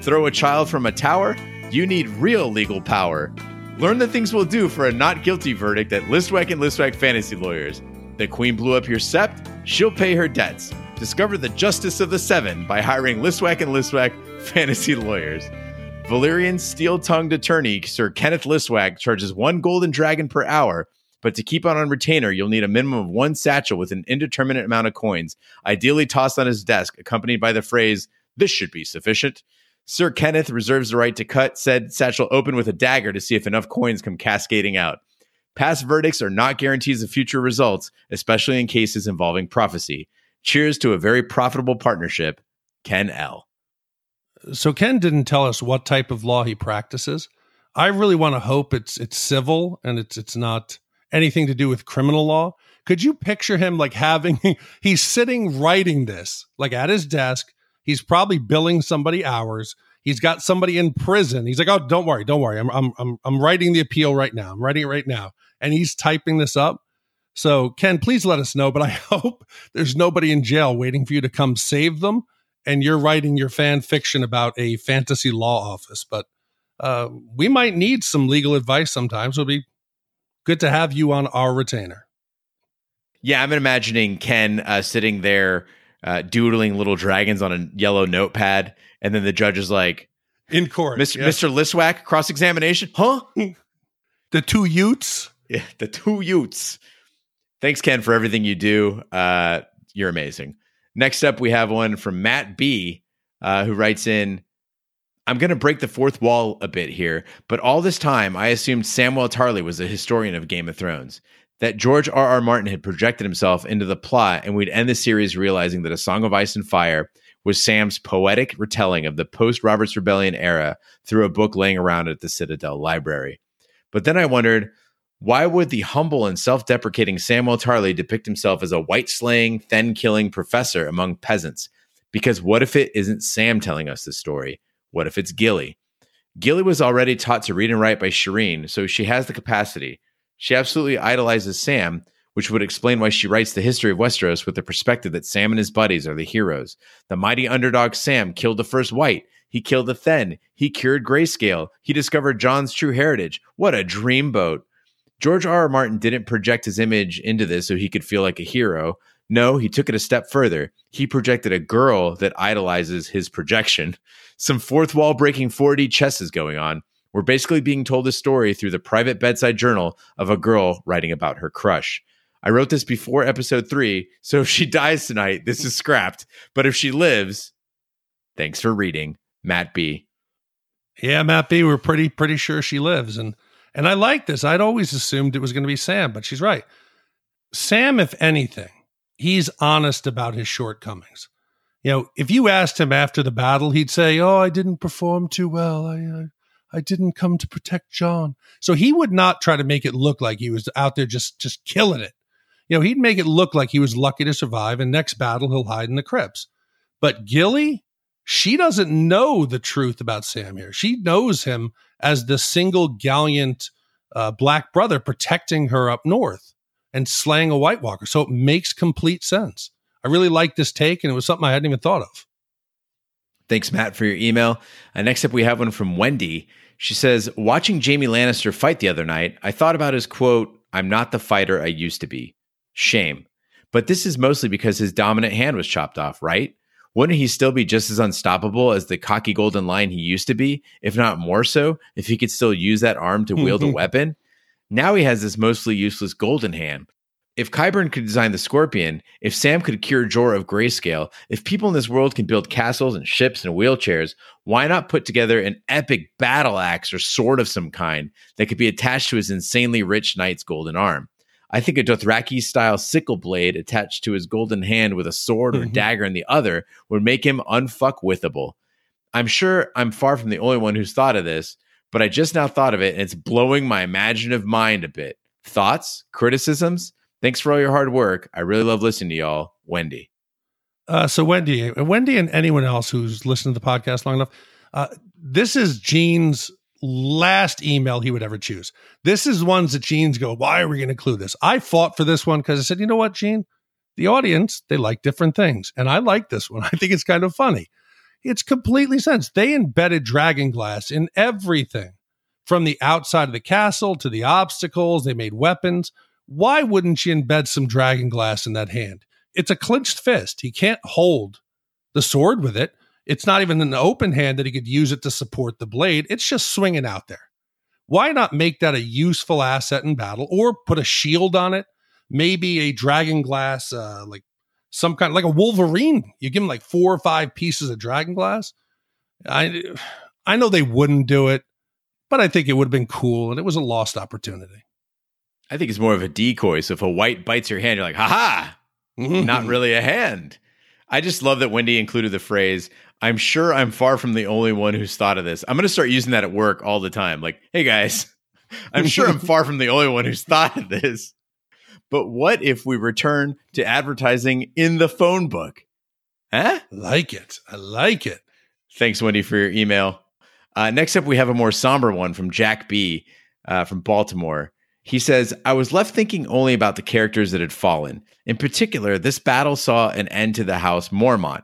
A: Throw a child from a tower? You need real legal power. Learn the things we'll do for a not guilty verdict at Listwack and Listwack Fantasy Lawyers. The Queen blew up your sept? She'll pay her debts. Discover the justice of the seven by hiring Listwack and Listwack Fantasy Lawyers. Valyrian steel tongued attorney Sir Kenneth Listwack charges one golden dragon per hour, but to keep on on retainer, you'll need a minimum of one satchel with an indeterminate amount of coins, ideally tossed on his desk, accompanied by the phrase, This should be sufficient. Sir Kenneth reserves the right to cut said satchel open with a dagger to see if enough coins come cascading out. Past verdicts are not guarantees of future results, especially in cases involving prophecy. Cheers to a very profitable partnership, Ken L.
B: So Ken didn't tell us what type of law he practices. I really want to hope it's it's civil and it's it's not anything to do with criminal law. Could you picture him like having he's sitting writing this like at his desk He's probably billing somebody hours. He's got somebody in prison. He's like, "Oh, don't worry, don't worry. I'm I'm I'm writing the appeal right now. I'm writing it right now." And he's typing this up. So, Ken, please let us know, but I hope there's nobody in jail waiting for you to come save them and you're writing your fan fiction about a fantasy law office. But uh, we might need some legal advice sometimes. It'll be good to have you on our retainer.
A: Yeah, I'm imagining Ken uh, sitting there uh, doodling little dragons on a yellow notepad, and then the judge is like,
B: "In court,
A: Mr. Yeah. Mr. Listwack, cross examination, huh?
B: the two Utes,
A: yeah, the two Utes." Thanks, Ken, for everything you do. Uh, you're amazing. Next up, we have one from Matt B, uh, who writes in. I'm going to break the fourth wall a bit here, but all this time I assumed Samuel Tarly was a historian of Game of Thrones that George R. R. Martin had projected himself into the plot, and we'd end the series realizing that A Song of Ice and Fire was Sam's poetic retelling of the post Robert's Rebellion era through a book laying around at the Citadel Library. But then I wondered, why would the humble and self deprecating Samuel Tarly depict himself as a white slaying, Thenn killing professor among peasants? Because what if it isn't Sam telling us the story? What if it's Gilly? Gilly was already taught to read and write by Shireen, so she has the capacity. She absolutely idolizes Sam, which would explain why she writes the history of Westeros with the perspective that Sam and his buddies are the heroes. The mighty underdog Sam killed the first white. He killed the Thenn. He cured grayscale. He discovered Jon's true heritage. What a dreamboat. George R. R. Martin didn't project his image into this so he could feel like a hero. No, he took it a step further. He projected a girl that idolizes his projection. Some fourth wall breaking 4D chess is going on. We're basically being told a story through the private bedside journal of a girl writing about her crush. I wrote this before episode three, so if she dies tonight, this is scrapped. But if she lives, thanks for reading, Matt B.
B: Yeah, Matt B. We're pretty pretty sure she lives, and and I like this. I'd always assumed it was going to be Sam, but she's right. Sam, if anything, he's honest about his shortcomings. You know, if you asked him after the battle, he'd say, "Oh, I didn't perform too well. I, I I didn't come to protect Jon." So he would not try to make it look like he was out there just just killing it. You know, he'd make it look like he was lucky to survive and next battle he'll hide in the crypts. But Gilly, she doesn't know the truth about Sam here. She knows him as the single gallant uh, black brother protecting her up north and slaying a White Walker. So it makes complete sense. I really like this take, and it was something I hadn't even thought of.
A: Thanks, Matt, for your email. Uh, next up, we have one from Wendy. She says, Watching Jaime Lannister fight the other night, I thought about his quote, I'm not the fighter I used to be. Shame. But this is mostly because his dominant hand was chopped off, right? Wouldn't he still be just as unstoppable as the cocky golden lion he used to be, if not more so, if he could still use that arm to wield a weapon? Now he has this mostly useless golden hand, if Qyburn could design the Scorpion, if Sam could cure Jorah of Grayscale, if people in this world can build castles and ships and wheelchairs, why not put together an epic battle axe or sword of some kind that could be attached to his insanely rich knight's golden arm? I think a Dothraki style sickle blade attached to his golden hand with a sword or mm-hmm. dagger in the other would make him unfuckwithable. I'm sure I'm far from the only one who's thought of this, but I just now thought of it and it's blowing my imaginative mind a bit. Thoughts? Criticisms? Thanks for all your hard work. I really love listening to y'all. Wendy.
B: Uh, so Wendy, Wendy, and anyone else who's listened to the podcast long enough, uh, this is Gene's last email he would ever choose. This is ones that Gene's go, why are we going to include this? I fought for this one because I said, you know what, Gene, the audience they like different things, and I like this one. I think it's kind of funny. It's completely sense. They embedded dragon glass in everything, from the outside of the castle to the obstacles. They made weapons why wouldn't you embed some dragon glass in that hand? It's a clenched fist. He can't hold the sword with it. It's not even an open hand that he could use it to support the blade. It's just swinging out there. Why not make that a useful asset in battle or put a shield on it? Maybe a dragon glass, uh, like some kind, like a Wolverine. You give him like four or five pieces of dragon glass. I, I know they wouldn't do it, but I think it would have been cool and it was a lost opportunity.
A: I think it's more of a decoy. So if a white bites your hand, you're like, haha, mm-hmm. not really a hand. I just love that Wendy included the phrase, I'm sure I'm far from the only one who's thought of this. I'm going to start using that at work all the time. Like, hey guys, I'm sure I'm far from the only one who's thought of this. But what if we return to advertising in the phone book? Huh?
B: Like it. I like it.
A: Thanks, Wendy, for your email. Uh, next up, we have a more somber one from Jack B. Uh, from Baltimore. He says, I was left thinking only about the characters that had fallen. In particular, this battle saw an end to the House Mormont,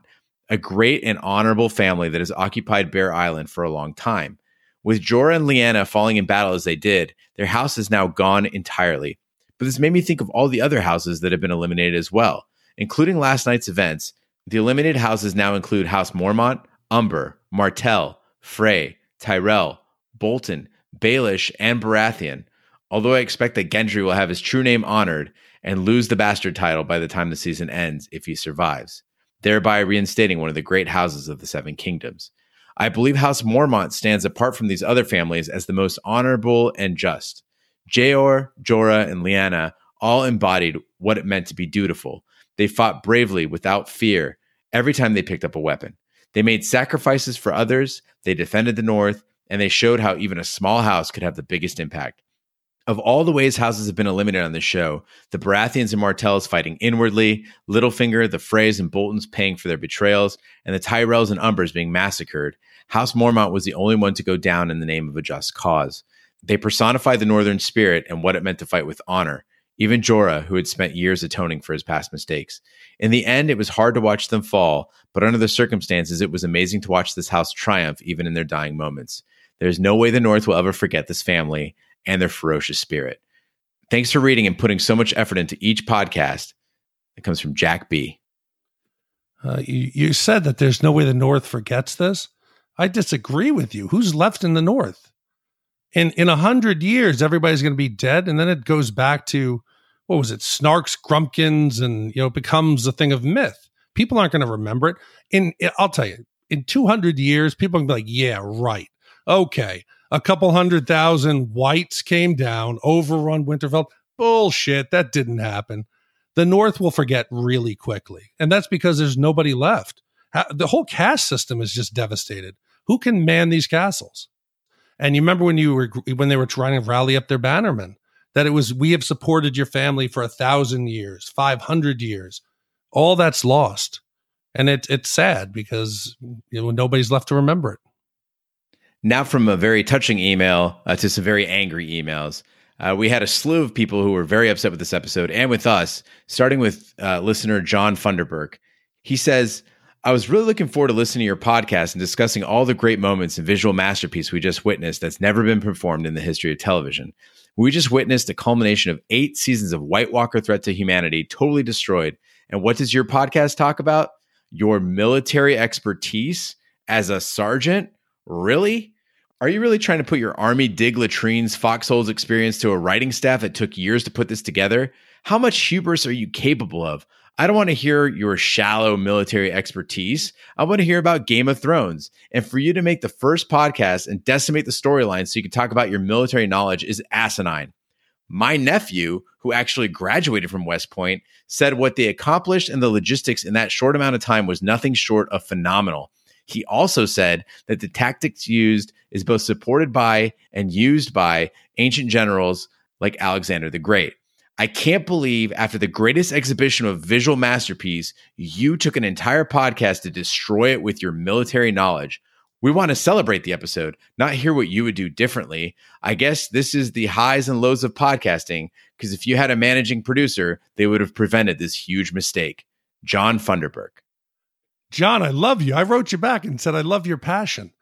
A: a great and honorable family that has occupied Bear Island for a long time. With Jorah and Lyanna falling in battle as they did, their house is now gone entirely. But this made me think of all the other houses that have been eliminated as well, including last night's events. The eliminated houses now include House Mormont, Umber, Martell, Frey, Tyrell, Bolton, Baelish, and Baratheon. Although I expect that Gendry will have his true name honored and lose the bastard title by the time the season ends if he survives, thereby reinstating one of the great houses of the Seven Kingdoms. I believe House Mormont stands apart from these other families as the most honorable and just. Jeor, Jorah, and Lyanna all embodied what it meant to be dutiful. They fought bravely without fear every time they picked up a weapon. They made sacrifices for others, they defended the North, and they showed how even a small house could have the biggest impact. Of all the ways houses have been eliminated on this show, the Baratheons and Martells fighting inwardly, Littlefinger, the Freys, and Boltons paying for their betrayals, and the Tyrells and Umbers being massacred, House Mormont was the only one to go down in the name of a just cause. They personified the Northern spirit and what it meant to fight with honor, even Jorah, who had spent years atoning for his past mistakes. In the end, it was hard to watch them fall, but under the circumstances, it was amazing to watch this house triumph even in their dying moments. There's no way the North will ever forget this family and their ferocious spirit. Thanks for reading and putting so much effort into each podcast. It comes from Jack B.
B: Uh, you, you said that there's no way the North forgets this. I disagree with you. Who's left in the North? In in a hundred years, everybody's going to be dead, and then it goes back to what was it, Snarks, Grumpkins, and you know, becomes a thing of myth. People aren't going to remember it. In I'll tell you, in two hundred years, people are going to be like, "Yeah, right, okay." A couple hundred thousand whites came down, overrun Winterfell. Bullshit, that didn't happen. The North will forget really quickly, and that's because there's nobody left. The whole caste system is just devastated. Who can man these castles? And you remember when you were when they were trying to rally up their bannermen that it was we have supported your family for a thousand years, five hundred years. All that's lost, and it, it's sad because you know, nobody's left to remember it.
A: Now, from a very touching email uh, to some very angry emails. Uh, we had a slew of people who were very upset with this episode and with us, starting with uh, listener John Funderburk. He says, I was really looking forward to listening to your podcast and discussing all the great moments and visual masterpiece we just witnessed that's never been performed in the history of television. We just witnessed a culmination of eight seasons of White Walker threat to humanity totally destroyed. And what does your podcast talk about? Your military expertise as a sergeant? Really? Are you really trying to put your Army dig latrines foxholes experience to a writing staff that took years to put this together? How much hubris are you capable of? I don't want to hear your shallow military expertise. I want to hear about Game of Thrones. And for you to make the first podcast and decimate the storyline so you can talk about your military knowledge is asinine. My nephew, who actually graduated from West Point, said what they accomplished and the logistics in that short amount of time was nothing short of phenomenal. He also said that the tactics used is both supported by and used by ancient generals like Alexander the Great. I can't believe after the greatest exhibition of visual masterpiece, you took an entire podcast to destroy it with your military knowledge. We want to celebrate the episode, not hear what you would do differently. I guess this is the highs and lows of podcasting because if you had a managing producer, they would have prevented this huge mistake. John Funderburk.
B: John, I love you. I wrote you back and said, I love your passion.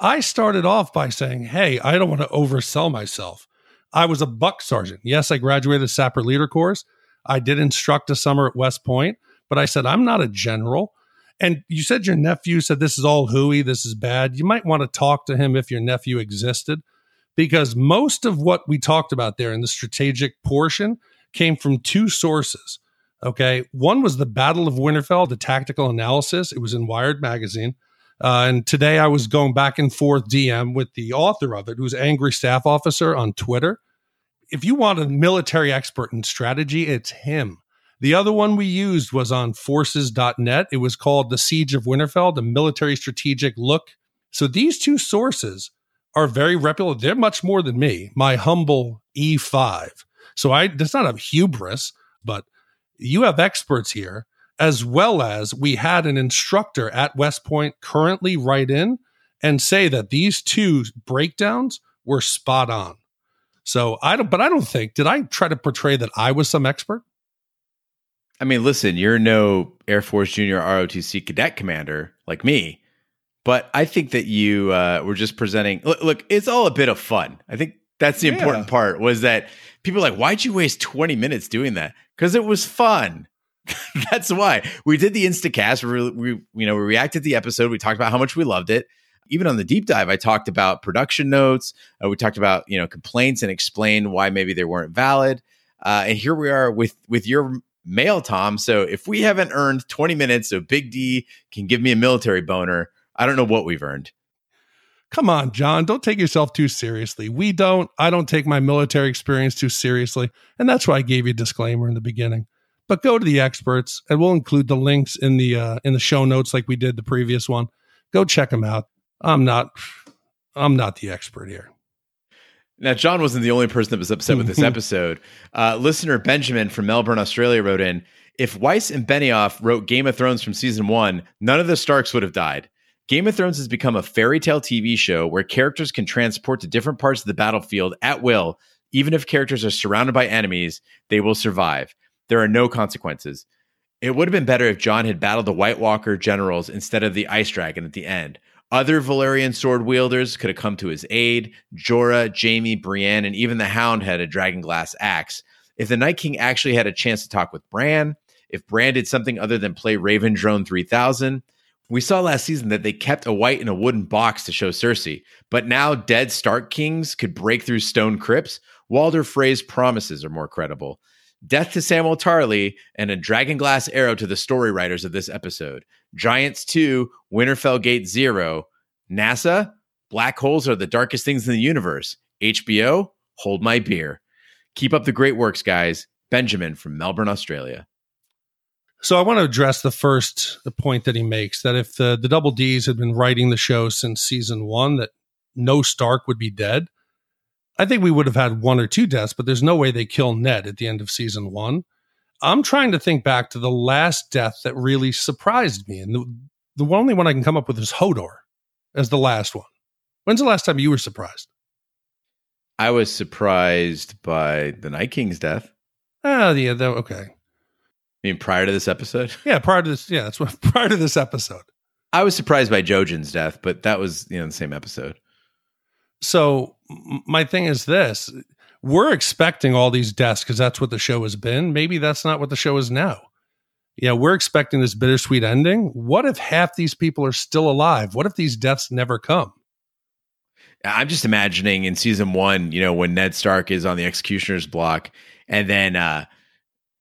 B: I started off by saying, Hey, I don't want to oversell myself. I was a buck sergeant. Yes, I graduated the Sapper Leader course. I did instruct a summer at West Point, but I said, I'm not a general. And you said your nephew said this is all hooey, this is bad. You might want to talk to him if your nephew existed, because most of what we talked about there in the strategic portion came from two sources. Okay. One was the Battle of Winterfell, the tactical analysis. It was in Wired Magazine. Uh, and today I was going back and forth DM with the author of it, who's Angry Staff Officer on Twitter. If you want a military expert in strategy, it's him. The other one we used was on forces.net. It was called The Siege of Winterfell, the military strategic look. So these two sources are very reputable. They're much more than me, my humble E5. So I, that's not a hubris, but you have experts here as well as we had an instructor at West Point currently write in and say that these two breakdowns were spot on. So I don't, but I don't think, did I try to portray that I was some expert?
A: I mean, listen, you're no Air Force Junior ROTC cadet commander like me, but I think that you uh, were just presenting. Look, look, it's all a bit of fun. I think that's the
B: Yeah.
A: important part. Was that people are like, why'd you waste 20 minutes doing that? Because it was fun. that's why we did the Instacast. We, we, you know, we reacted to the episode. We talked about how much we loved it. Even on the deep dive, I talked about production notes. Uh, we talked about you know complaints and explained why maybe they weren't valid. Uh, and here we are with with your mail, Tom. So if we haven't earned 20 minutes, so Big D can give me a military boner, I don't know what we've earned.
B: Come on, John, don't take yourself too seriously. We don't, I don't take my military experience too seriously. And that's why I gave you a disclaimer in the beginning. But go to the experts and we'll include the links in the uh, in the show notes like we did the previous one. Go check them out. I'm not I'm not the expert here.
A: Now, John wasn't the only person that was upset with this episode. Uh, listener Benjamin from Melbourne, Australia wrote in If Weiss and Benioff wrote Game of Thrones from season one, none of the Starks would have died. Game of Thrones has become a fairy tale TV show where characters can transport to different parts of the battlefield at will. Even if characters are surrounded by enemies, they will survive. There are no consequences. It would have been better if Jon had battled the White Walker generals instead of the Ice Dragon at the end. Other Valyrian sword wielders could have come to his aid. Jorah, Jaime, Brienne, and even the Hound had a dragon glass axe. If the Night King actually had a chance to talk with Bran, if Bran did something other than play Raven Drone 3000, we saw last season that they kept a white in a wooden box to show Cersei, but now dead Stark kings could break through stone crypts. Walder Frey's promises are more credible. Death to Samuel Tarly and a dragon glass arrow to the story writers of this episode. Giants 2, Winterfell Gate 0. NASA, black holes are the darkest things in the universe. HBO, hold my beer. Keep up the great works, guys. Benjamin from Melbourne, Australia.
B: So I want to address the first point that he makes that if the, the double D's had been writing the show since season one, that no Stark would be dead. I think we would have had one or two deaths, but there's no way they kill Ned at the end of season one. I'm trying to think back to the last death that really surprised me. And the, the only one I can come up with is Hodor as the last one. When's the last time you were surprised?
A: I was surprised by the Night King's death.
B: Oh, yeah, that, okay.
A: I mean, prior to this episode,
B: Yeah, prior to this, yeah, that's what prior to this episode.
A: I was surprised by Jojen's death, but that was you know the same episode.
B: So my thing is this: we're expecting all these deaths because that's what the show has been. Maybe that's not what the show is now. Yeah, we're expecting this bittersweet ending. What if half these people are still alive? What if these deaths never come?
A: I'm just imagining in season one, you know, when Ned Stark is on the executioner's block, and then uh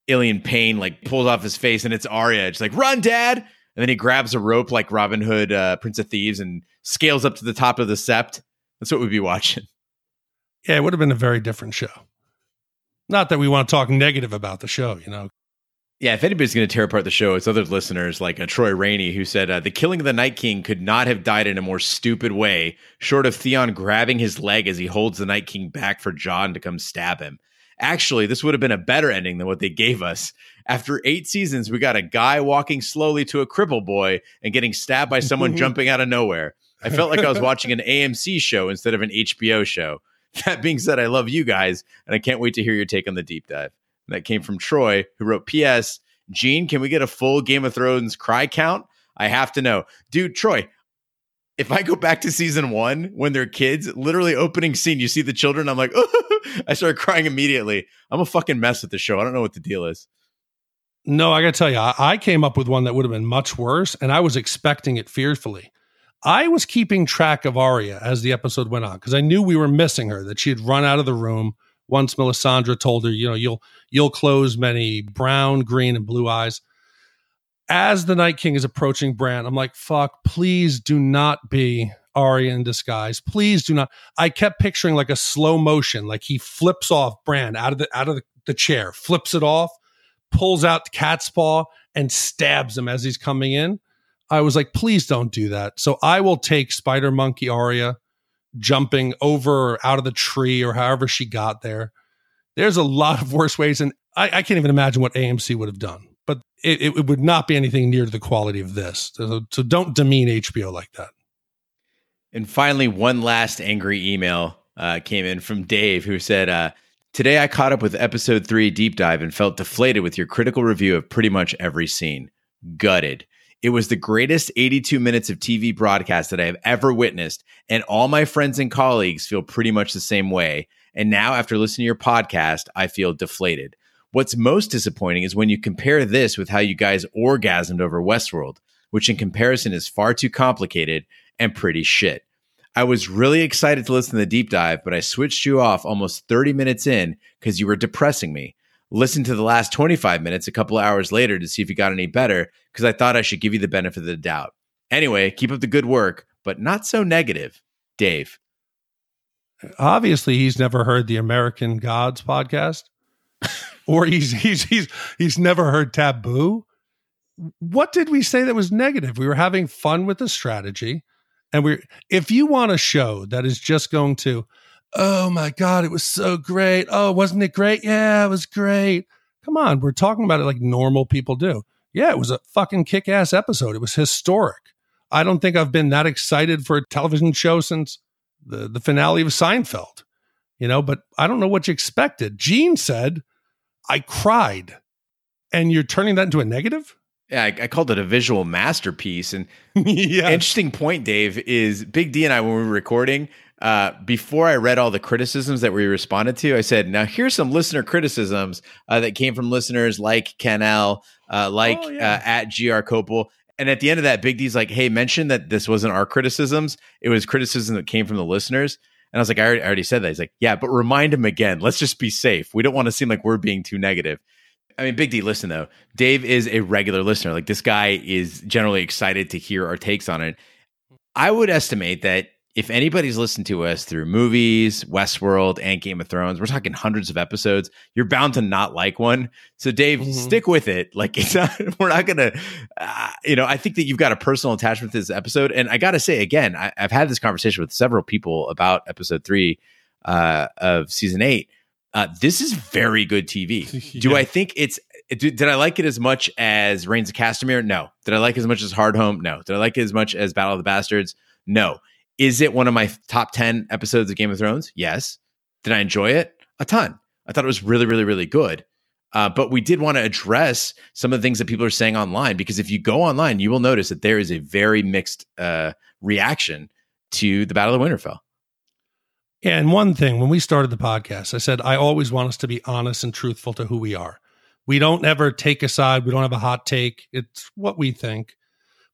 A: Ilyn Payne like pulls off his face, and it's Arya. It's like, "Run, Dad!" And then he grabs a rope like Robin Hood, uh, Prince of Thieves, and scales up to the top of the sept. That's what we'd be watching.
B: Yeah, it would have been a very different show. Not that we want to talk negative about the show, you know.
A: Yeah, if anybody's going to tear apart the show, it's other listeners like uh, Troy Rainey, who said uh, the killing of the Night King could not have died in a more stupid way, short of Theon grabbing his leg as he holds the Night King back for Jon to come stab him. Actually, this would have been a better ending than what they gave us. After eight seasons, we got a guy walking slowly to a cripple boy and getting stabbed by someone jumping out of nowhere. I felt like I was watching an AMC show instead of an HBO show. That being said, I love you guys, and I can't wait to hear your take on the deep dive. And that came from Troy, who wrote, P.S. Gene, can we get a full Game of Thrones cry count? I have to know. Dude, Troy, if I go back to season one when they're kids, literally opening scene, you see the children, I'm like, I start crying immediately. I'm a fucking mess with the show. I don't know what the deal is.
B: No, I got to tell you, I, I came up with one that would have been much worse, and I was expecting it fearfully. I was keeping track of Arya as the episode went on because I knew we were missing her, that she had run out of the room once Melisandre told her, you know, you'll you'll close many brown, green, and blue eyes. As the Night King is approaching Bran, I'm like, fuck, please do not be Arya in disguise. Please do not. I kept picturing like a slow motion, like he flips off Bran out of the out of the, the chair, flips it off, pulls out the cat's paw, and stabs him as he's coming in. I was like, please don't do that. So I will take Spider Monkey Arya jumping over out of the tree or however she got there. There's a lot of worse ways, and I, I can't even imagine what AMC would have done. But it, it would not be anything near to the quality of this. So, so don't demean HBO like that.
A: And finally, one last angry email uh, came in from Dave, who said, uh, Today I caught up with episode three deep dive and felt deflated with your critical review of pretty much every scene. Gutted. It was the greatest 82 minutes of TV broadcast that I have ever witnessed, and all my friends and colleagues feel pretty much the same way. And now, after listening to your podcast, I feel deflated. What's most disappointing is when you compare this with how you guys orgasmed over Westworld, which in comparison is far too complicated and pretty shit. I was really excited to listen to the deep dive, but I switched you off almost 30 minutes in because you were depressing me. Listen to the last 25 minutes a couple hours later to see if you got any better because I thought I should give you the benefit of the doubt. Anyway, keep up the good work, but not so negative. Dave.
B: Obviously, he's never heard the American Gods podcast, or he's he's he's he's never heard Taboo. What did we say that was negative? We were having fun with the strategy, and we. If you want a show that is just going to, oh my god, it was so great. Oh, wasn't it great? Yeah, it was great. Come on, we're talking about it like normal people do. Yeah, it was a fucking kick ass episode. It was historic. I don't think I've been that excited for a television show since the, the finale of Seinfeld, you know, but I don't know what you expected. Gene said, I cried. And you're turning that into a negative?
A: Yeah, I, I called it a visual masterpiece. And
B: yeah.
A: interesting point, Dave, is Big D and I, when we were recording, uh, before I read all the criticisms that we responded to, I said, now here's some listener criticisms uh, that came from listeners like Ken L, uh, like
B: Oh, yeah.
A: uh, at GR Copel. And at the end of that, Big D's like, hey, mention that this wasn't our criticisms. It was criticism that came from the listeners. And I was like, I already, I already said that. He's like, yeah, but remind him again. Let's just be safe. We don't want to seem like we're being too negative. I mean, Big D, listen though, Dave is a regular listener. Like this guy is generally excited to hear our takes on it. I would estimate that if anybody's listened to us through movies, Westworld, and Game of Thrones, we're talking hundreds of episodes. You're bound to not like one. So, Dave,
B: Mhm.
A: stick with it. Like, it's not. We're not gonna. Uh, you know, I think that you've got a personal attachment to this episode, and I got to say again, I, I've had this conversation with several people about episode three uh, of season eight. Uh, this is very good TV. Do
B: Yeah.
A: I think it's? Did, did I like it as much as Rains of Castamere? No. Did I like it as much as Hardhome? No. Did I like it as much as Battle of the Bastards? No. Is it one of my top 10 episodes of Game of Thrones? Yes. Did I enjoy it? A ton. I thought it was really, really, really good. Uh, but we did want to address some of the things that people are saying online because if you go online, you will notice that there is a very mixed uh, reaction to the Battle of Winterfell.
B: And one thing, when we started the podcast, I said I always want us to be honest and truthful to who we are. We don't ever take a side. We don't have a hot take. It's what we think.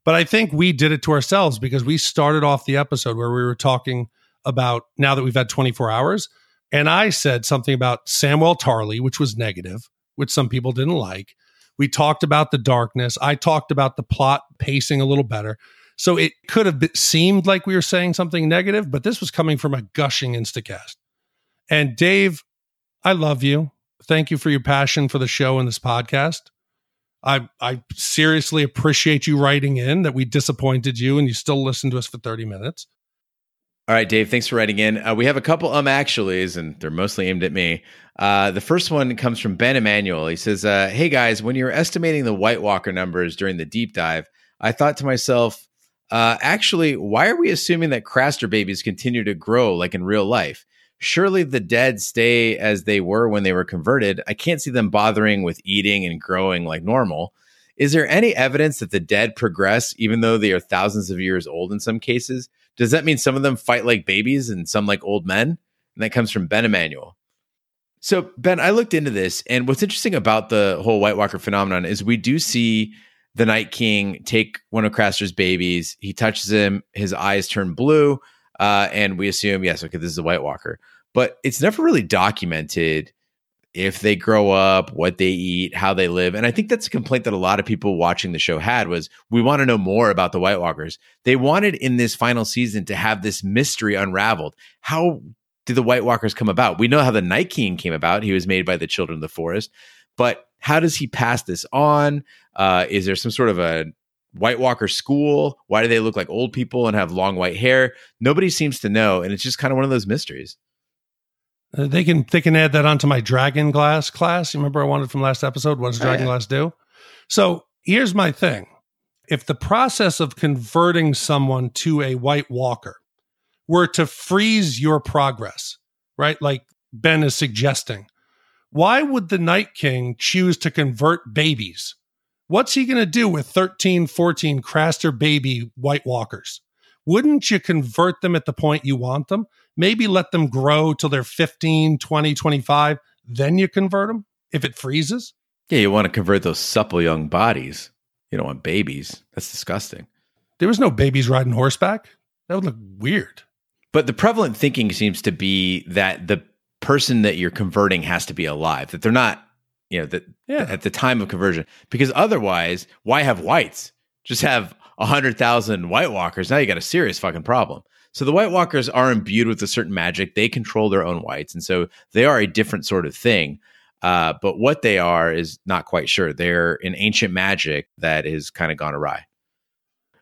B: But I think we did it to ourselves because we started off the episode where we were talking about now that we've had 24 hours. And I said something about Samuel Tarly, which was negative, which some people didn't like. We talked about the darkness. I talked about the plot pacing a little better. So it could have seemed like we were saying something negative, but this was coming from a gushing Instacast. And Dave, I love you. Thank you for your passion for the show and this podcast. I I seriously appreciate you writing in that we disappointed you and you still listened to us for 30 minutes.
A: All right, Dave, thanks for writing in. Uh, we have a couple um actuallys, and they're mostly aimed at me. Uh, the first one comes from Ben Emanuel. He says, uh, Hey guys, when you were estimating the White Walker numbers during the deep dive, I thought to myself, uh, actually, why are we assuming that Craster babies continue to grow like in real life? Surely the dead stay as they were when they were converted. I can't see them bothering with eating and growing like normal. Is there any evidence that the dead progress even though they are thousands of years old in some cases? Does that mean some of them fight like babies and some like old men? And that comes from Ben Emanuel. So, Ben, I looked into this, and what's interesting about the whole White Walker phenomenon is we do see the Night King take one of Craster's babies. He touches him, his eyes turn blue, uh, and we assume, yes, okay, this is a White Walker. But it's never really documented if they grow up, what they eat, how they live. And I think that's a complaint that a lot of people watching the show had was we want to know more about the White Walkers. They wanted in this final season to have this mystery unraveled. How did the White Walkers come about? We know how the Night King came about. He was made by the children of the forest. But how does he pass this on? Uh, is there some sort of a White Walker school? Why do they look like old people and have long white hair? Nobody seems to know. And it's just kind of one of those mysteries.
B: Uh, they can they can add that onto my dragon glass class. You remember I wanted from last episode? What does
A: Oh,
B: dragon
A: yeah.
B: glass do? So here's my thing: if the process of converting someone to a White Walker were to freeze your progress, right? Like Ben is suggesting. Why would the Night King choose to convert babies? What's he going to do with 13, 14 Craster baby White Walkers? Wouldn't you convert them at the point you want them? Maybe let them grow till they're 15, 20, 25, then you convert them if it freezes?
A: Yeah, you want to convert those supple young bodies. You don't want babies. That's disgusting.
B: There was no babies riding horseback. That would look weird.
A: But the prevalent thinking seems to be that the person that you're converting has to be alive, that they're not, you know, that
B: Yeah.
A: at the time of conversion. Because otherwise, why have whites? Just have 100,000 White Walkers. Now you got a serious fucking problem. So the White Walkers are imbued with a certain magic. They control their own whites. And so they are a different sort of thing. Uh, but what they are is not quite sure. They're an ancient magic that has kind of gone awry.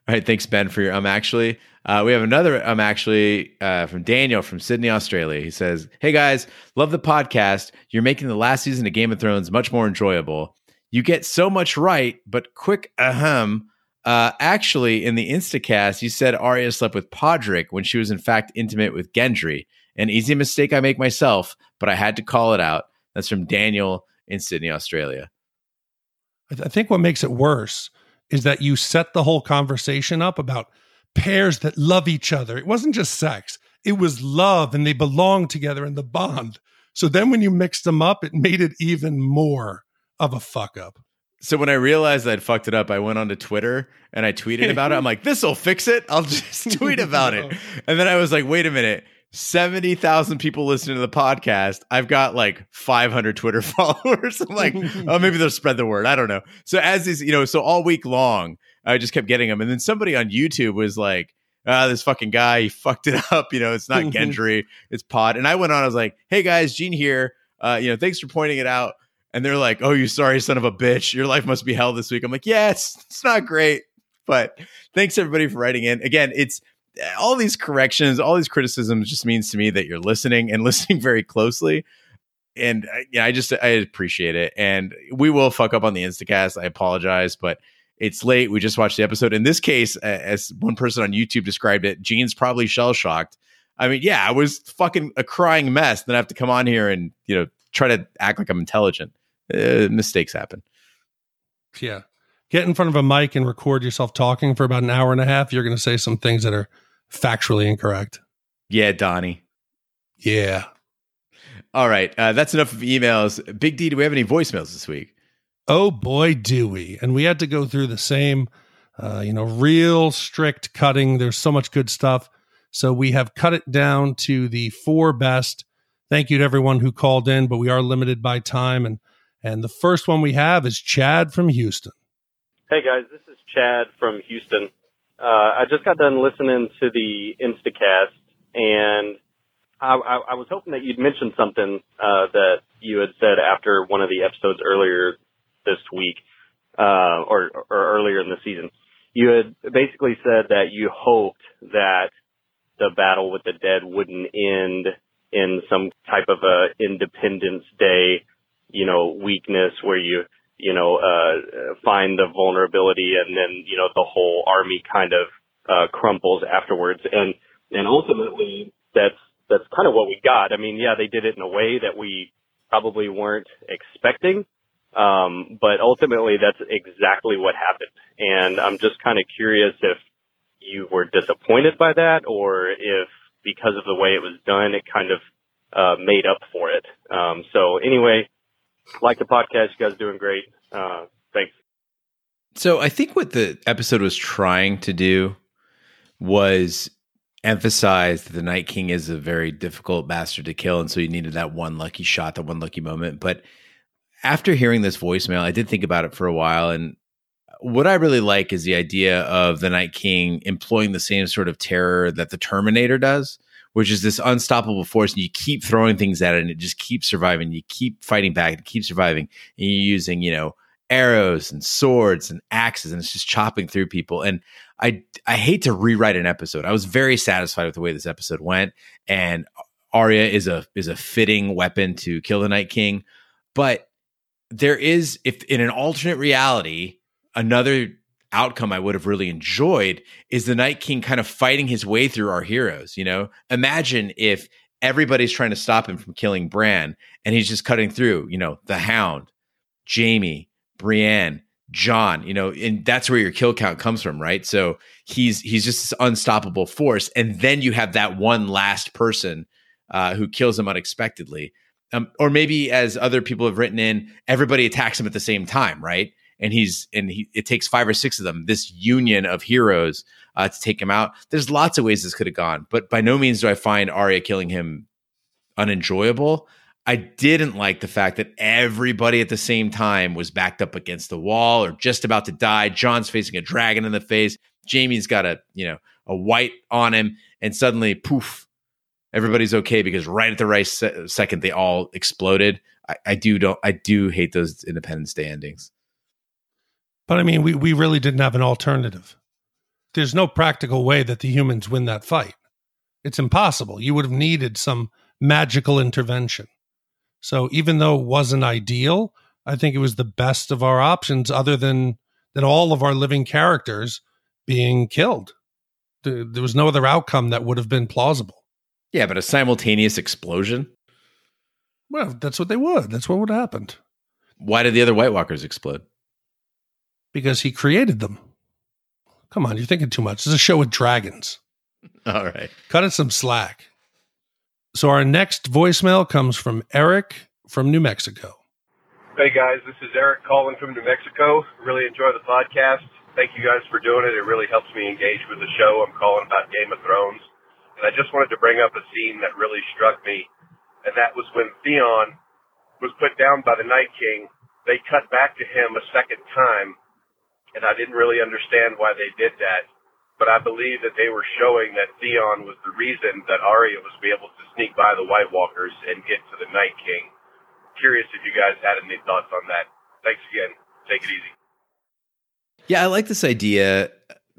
A: All right, thanks Ben for your um actually. Uh, we have another um actually uh, from Daniel from Sydney, Australia. He says, "Hey guys, love the podcast. You're making the last season of Game of Thrones much more enjoyable. You get so much right, but quick ahem. Uh, actually, in the Instacast, you said Arya slept with Podrick when she was in fact intimate with Gendry. An easy mistake I make myself, but I had to call it out. That's from Daniel in Sydney, Australia.
B: I, th- I think what makes it worse is that you set the whole conversation up about pairs that love each other. It wasn't just sex, it was love and they belong together in the bond. So then when you mixed them up, it made it even more of a fuck up.
A: So when I realized I'd fucked it up, I went onto Twitter and I tweeted about it. I'm like, this will fix it. I'll just tweet about it. And then I was like, wait a minute. 70,000 people listening to the podcast. I've got like 500 Twitter followers. I'm like, oh, maybe they'll spread the word. I don't know. So as these, you know, so all week long, I just kept getting them. And then somebody on YouTube was like, ah, this fucking guy, he fucked it up. You know, it's not Gendry, it's Pod. And I went on, I was like, hey guys, Gene here. Uh, you know, thanks for pointing it out. And they're like, oh, you sorry son of a bitch. Your life must be hell this week. I'm like, yeah, it's, it's not great. But thanks everybody for writing in. Again, it's all these corrections, all these criticisms just means to me that you're listening and listening very closely. And uh, yeah, I just I appreciate it. And we will fuck up on the Instacast. I apologize, but it's late. We just watched the episode. In this case, as one person on YouTube described it, Gene's probably shell shocked. I mean, yeah, I was fucking a crying mess. Then I have to come on here and you know try to act like I'm intelligent. Uh, mistakes happen.
B: Yeah. Get in front of a mic and record yourself talking for about an hour and a half. You're going to say some things that are factually incorrect.
A: Yeah, Donnie.
B: Yeah.
A: All right, uh, that's enough of emails. Big D, do we have any voicemails this week?
B: Oh boy, do we. And we had to go through the same, uh, you know, real strict cutting. There's so much good stuff. So we have cut it down to the four best. Thank you to everyone who called in, but we are limited by time. And and the first one we have is Chad from Houston.
D: Hey guys, this is Chad from Houston. Uh, I just got done listening to the Instacast, and I, I, I was hoping that you'd mention something uh, that you had said after one of the episodes earlier this week, uh, or, or earlier in the season. You had basically said that you hoped that the battle with the dead wouldn't end in some type of a Independence Day, you know, weakness where you you know, uh, find the vulnerability and then, you know, the whole army kind of, uh, crumples afterwards. And, and ultimately that's, that's kind of what we got. I mean, yeah, they did it in a way that we probably weren't expecting. Um, but ultimately that's exactly what happened. And I'm just kind of curious if you were disappointed by that or if because of the way it was done, it kind of, uh, made up for it. Um, so anyway, like the podcast. You guys doing great. Uh, thanks.
A: So I think what the episode was trying to do was emphasize that the Night King is a very difficult bastard to kill, and so you needed that one lucky shot, that one lucky moment. But after hearing this voicemail, I did think about it for a while, and what I really like is the idea of the Night King employing the same sort of terror that the Terminator does, which is this unstoppable force, and you keep throwing things at it, and it just keeps surviving. You keep fighting back, it keeps surviving, and you're using, you know, arrows and swords and axes, and it's just chopping through people. And I I hate to rewrite an episode. I was very satisfied with the way this episode went, and Arya is a is a fitting weapon to kill the Night King, but there is if in an alternate reality another outcome I would have really enjoyed is the Night King kind of fighting his way through our heroes. You know, imagine if everybody's trying to stop him from killing Bran, and he's just cutting through. You know, the Hound, Jaime, Brienne, Jon. You know, and that's where your kill count comes from, right? So he's he's just this unstoppable force, and then you have that one last person uh, who kills him unexpectedly. Um, or maybe as other people have written in, everybody attacks him at the same time, right? And he's and he it takes five or six of them, this union of heroes uh, to take him out. There's lots of ways this could have gone, but by no means do I find Arya killing him unenjoyable. I didn't like the fact that everybody at the same time was backed up against the wall or just about to die. Jon's facing a dragon in the face. Jaime's got a you know a wight on him, and suddenly poof, everybody's okay because right at the right se- second they all exploded. I, I do don't I do hate those Independence Day endings.
B: But I mean, we we really didn't have an alternative. There's no practical way that the humans win that fight. It's impossible. You would have needed some magical intervention. So even though it wasn't ideal, I think it was the best of our options, other than than all of our living characters being killed. There, there was no other outcome that would have been plausible.
A: Yeah, but a simultaneous explosion.
B: Well, that's what they would. That's what would have happened.
A: Why did the other White Walkers explode?
B: Because he created them. Come on, you're thinking too much. This is a show with dragons.
A: All right.
B: Cut it some slack. So our next voicemail comes from Eric from New Mexico.
E: Hey guys, this is Eric calling from New Mexico. Really enjoy the podcast. Thank you guys for doing it. It really helps me engage with the show. I'm calling about Game of Thrones. And I just wanted to bring up a scene that really struck me, and that was when Theon was put down by the Night King. They cut back to him a second time, and I didn't really understand why they did that. But I believe that they were showing that Theon was the reason that Arya was able to sneak by the White Walkers and get to the Night King. Curious if you guys had any thoughts on that. Thanks again. Take it easy.
A: Yeah, I like this idea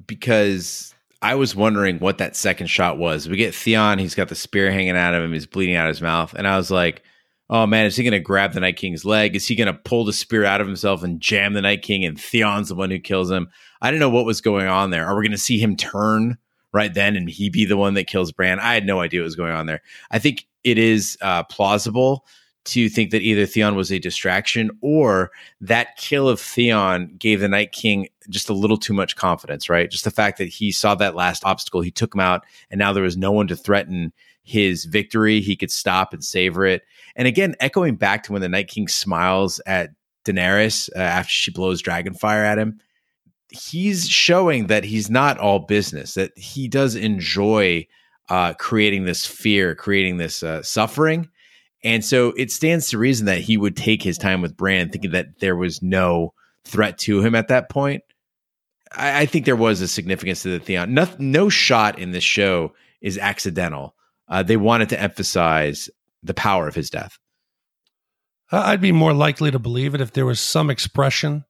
A: because I was wondering what that second shot was. We get Theon, he's got the spear hanging out of him, he's bleeding out of his mouth. And I was like, oh man, is he going to grab the Night King's leg? Is he going to pull the spear out of himself and jam the Night King? And Theon's the one who kills him. I didn't know what was going on there. Are we going to see him turn right then and he be the one that kills Bran? I had no idea what was going on there. I think it is uh, plausible to think that either Theon was a distraction or that kill of Theon gave the Night King just a little too much confidence, right? Just the fact that he saw that last obstacle, he took him out, and now there was no one to threaten his victory. He could stop and savor it. And again, echoing back to when the Night King smiles at Daenerys uh, after she blows dragonfire at him, he's showing that he's not all business, that he does enjoy uh, creating this fear, creating this uh, suffering and so it stands to reason that he would take his time with Bran, thinking that there was no threat to him at that point. I, I think there was a significance to the Theon. No, no shot in this show is accidental. Uh, they wanted to emphasize the power of his death.
B: I'd be more likely to believe it if there was some expression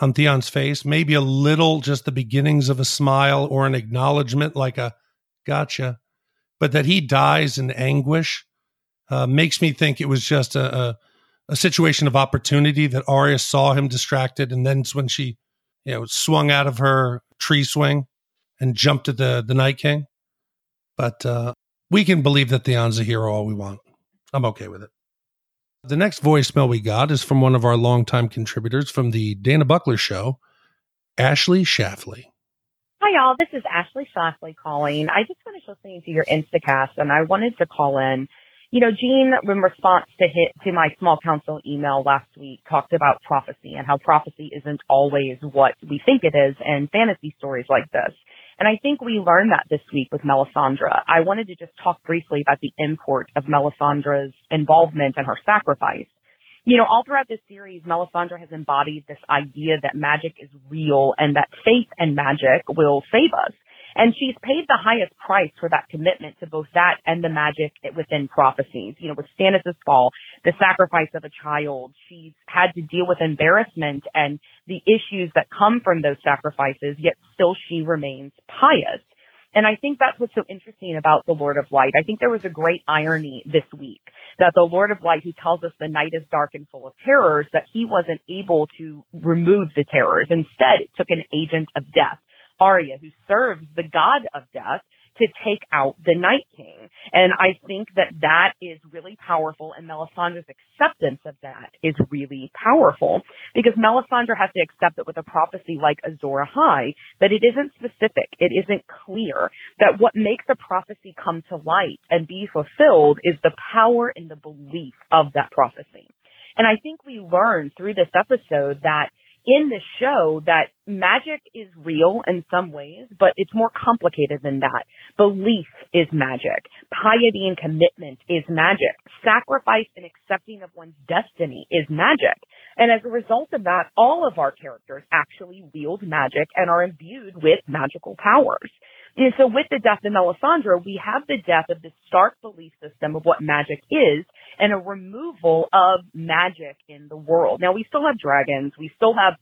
B: on Theon's face, maybe a little, just the beginnings of a smile or an acknowledgement, like a gotcha. But that he dies in anguish uh, makes me think it was just a, a, a situation of opportunity that Arya saw him distracted, and then when she, you know, swung out of her tree swing and jumped at the the Night King. But uh, we can believe that Theon's a hero all we want. I'm okay with it. The next voicemail we got is from one of our longtime contributors from the Dana Buckler Show, Ashley Shafley.
F: Hi, y'all. This is Ashley Shafley calling. I just finished listening to your Instacast, and I wanted to call in you know, Gene, in response to hit to my small council email last week, talked about prophecy and how prophecy isn't always what we think it is in fantasy stories like this. And I think we learned that this week with Melisandre. I wanted to just talk briefly about the import of Melisandre's involvement and her sacrifice. You know, all throughout this series, Melisandre has embodied this idea that magic is real and that faith and magic will save us. And she's paid the highest price for that commitment to both that and the magic within prophecies. You know, with Stannis' fall, the sacrifice of a child, she's had to deal with embarrassment and the issues that come from those sacrifices, yet still she remains pious. And I think that's what's so interesting about the Lord of Light. I think there was a great irony this week that the Lord of Light, who tells us the night is dark and full of terrors, that he wasn't able to remove the terrors. Instead, it took an agent of death Arya, who serves the god of death, to take out the Night King. And I think that that is really powerful and Melisandre's acceptance of that is really powerful because Melisandre has to accept that with a prophecy like Azor Ahai, that it isn't specific, it isn't clear, that what makes a prophecy come to light and be fulfilled is the power and the belief of that prophecy. And I think we learned through this episode that in the show that magic is real in some ways, but it's more complicated than that. Belief is magic. Piety and commitment is magic. Sacrifice and accepting of one's destiny is magic. And as a result of that, all of our characters actually wield magic and are imbued with magical powers. And so with the death of Melisandre, we have the death of the stark belief system of what magic is and a removal of magic in the world. Now we still have dragons, we still have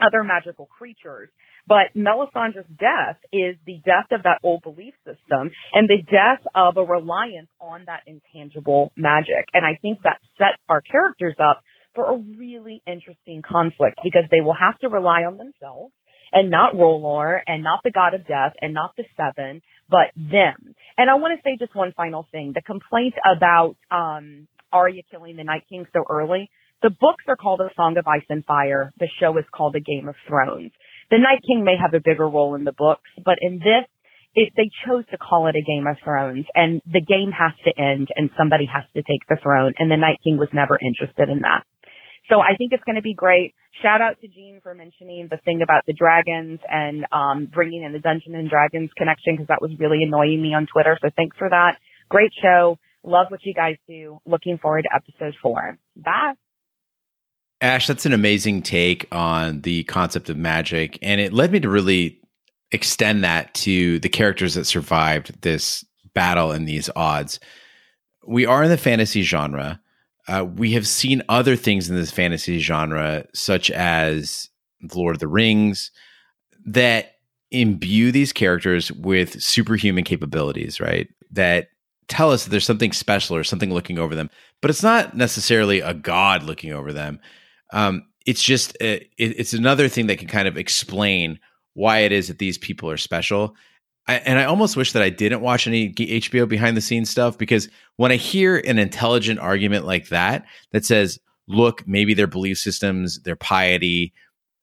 F: other magical creatures, but Melisandre's death is the death of that old belief system and the death of a reliance on that intangible magic. And I think that sets our characters up for a really interesting conflict because they will have to rely on themselves and not R'hllor and not the god of death and not the seven, but them. And I want to say just one final thing. The complaint about um Arya killing the Night King so early. The books are called A Song of Ice and Fire. The show is called A Game of Thrones. The Night King may have a bigger role in the books, but in this, if they chose to call it a Game of Thrones and the game has to end and somebody has to take the throne and the Night King was never interested in that. So I think it's going to be great. Shout out to Gene for mentioning the thing about the dragons and um, bringing in the Dungeon and Dragons connection because that was really annoying me on Twitter. So thanks for that. Great show. Love what you guys do. Looking forward to episode four. Bye.
A: Ash, that's an amazing take on the concept of magic. And it led me to really extend that to the characters that survived this battle and these odds. We are in the fantasy genre. Uh, we have seen other things in this fantasy genre, such as The Lord of the Rings, that imbue these characters with superhuman capabilities, right? That tell us that there's something special or something looking over them, but it's not necessarily a god looking over them. Um, it's just uh, it, it's another thing that can kind of explain why it is that these people are special. I, and I almost wish that I didn't watch any HBO behind the scenes stuff because when I hear an intelligent argument like that that says, "Look, maybe their belief systems, their piety,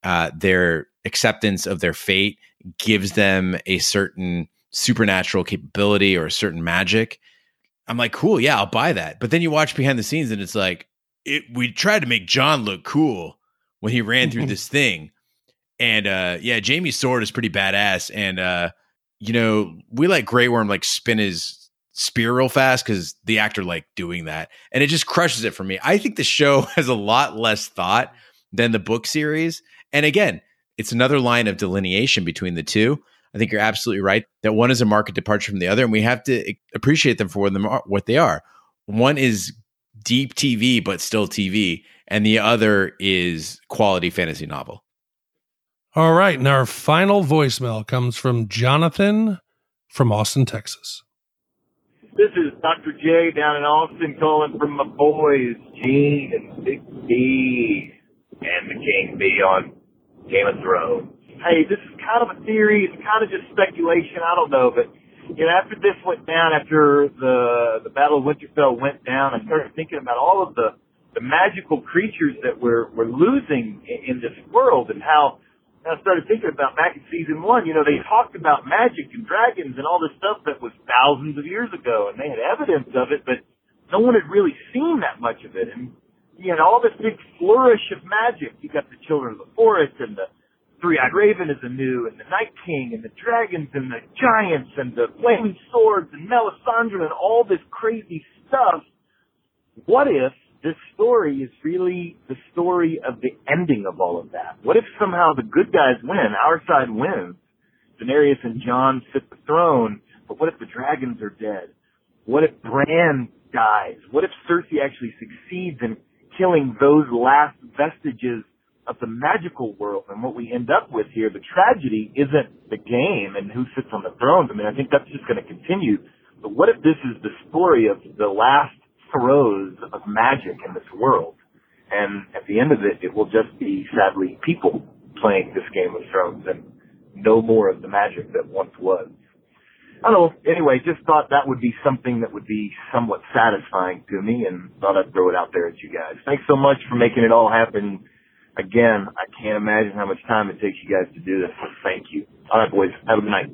A: uh, their acceptance of their fate gives them a certain supernatural capability or a certain magic," I'm like, "Cool, yeah, I'll buy that." But then you watch behind the scenes and it's like, it, we tried to make Jon look cool when he ran through this thing. And uh, yeah, Jaime's sword is pretty badass. And uh, you know, we let Grey Worm like spin his spear real fast because the actor like doing that, and it just crushes it for me. I think the show has a lot less thought than the book series, and again, it's another line of delineation between the two. I think you're absolutely right that one is a market departure from the other, and we have to appreciate them for what they are. One is deep TV, but still TV, and the other is quality fantasy novel.
B: All right. And our final voicemail comes from Jonathan from Austin, Texas.
G: This is Dr. J down in Austin calling from my boys, Gene and Big B and the King B on Game of Thrones. Hey, this is kind of a theory. It's kind of just speculation. I don't know, but you know, after this went down, after the the Battle of Winterfell went down, I started thinking about all of the the magical creatures that we're we're losing in, in this world and how I started thinking about back in season one, you know, they talked about magic and dragons and all this stuff that was thousands of years ago and they had evidence of it, but no one had really seen that much of it. And, you know, all this big flourish of magic. You got the children of the forest and the three-eyed raven is a new and the night king and the dragons and the giants and the flaming swords and Melisandre and all this crazy stuff. What if this story is really the story of the ending of all of that. What if somehow the good guys win, our side wins, Daenerys and Jon sit the throne, but what if the dragons are dead? What if Bran dies? What if Cersei actually succeeds in killing those last vestiges of the magical world? And what we end up with here, the tragedy isn't the game and who sits on the thrones. I mean, I think that's just going to continue. But what if this is the story of the last throes of magic in this world. And at the end of it, it will just be sadly people playing this Game of Thrones and no more of the magic that once was. I don't know. Anyway, just thought that would be something that would be somewhat satisfying to me and thought I'd throw it out there at you guys. Thanks so much for making it all happen. Again, I can't imagine how much time it takes you guys to do this, thank you. All right, boys. Have a good night.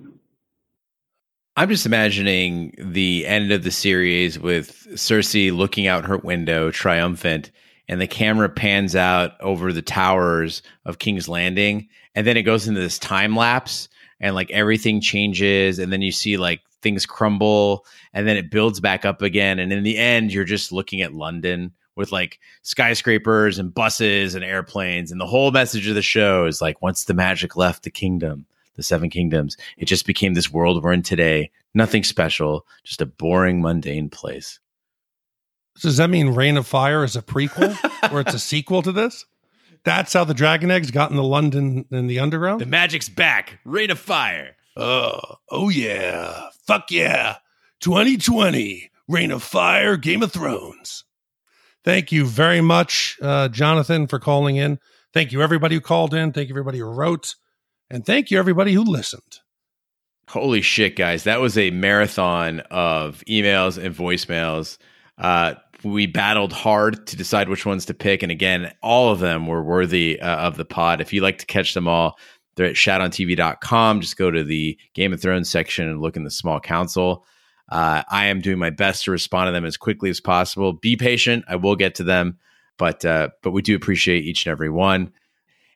A: I'm just imagining the end of the series with Cersei looking out her window, triumphant, and the camera pans out over the towers of King's Landing, and then it goes into this time lapse, and like everything changes, and then you see like things crumble, and then it builds back up again, and in the end, you're just looking at London with like skyscrapers and buses and airplanes, and the whole message of the show is like, once the magic left the kingdom the Seven Kingdoms. It just became this world we're in today. Nothing special, just a boring, mundane place.
B: Does that mean Reign of Fire is a prequel or it's a sequel to this? That's how the Dragon Eggs got into London and the underground?
A: The magic's back. Reign of Fire.
B: Oh, oh yeah. Fuck yeah. 2020. Reign of Fire, Game of Thrones. Thank you very much, uh, Jonathan, for calling in. Thank you, everybody who called in. Thank you, everybody who wrote. And thank you, everybody who listened.
A: Holy shit, guys. That was a marathon of emails and voicemails. Uh, we battled hard to decide which ones to pick. And again, all of them were worthy uh, of the pod. If you like to catch them all, they're at shatontv.com. Just go to the Game of Thrones section and look in the small council. Uh, I am doing my best to respond to them as quickly as possible. Be patient. I will get to them, but uh, but we do appreciate each and every one.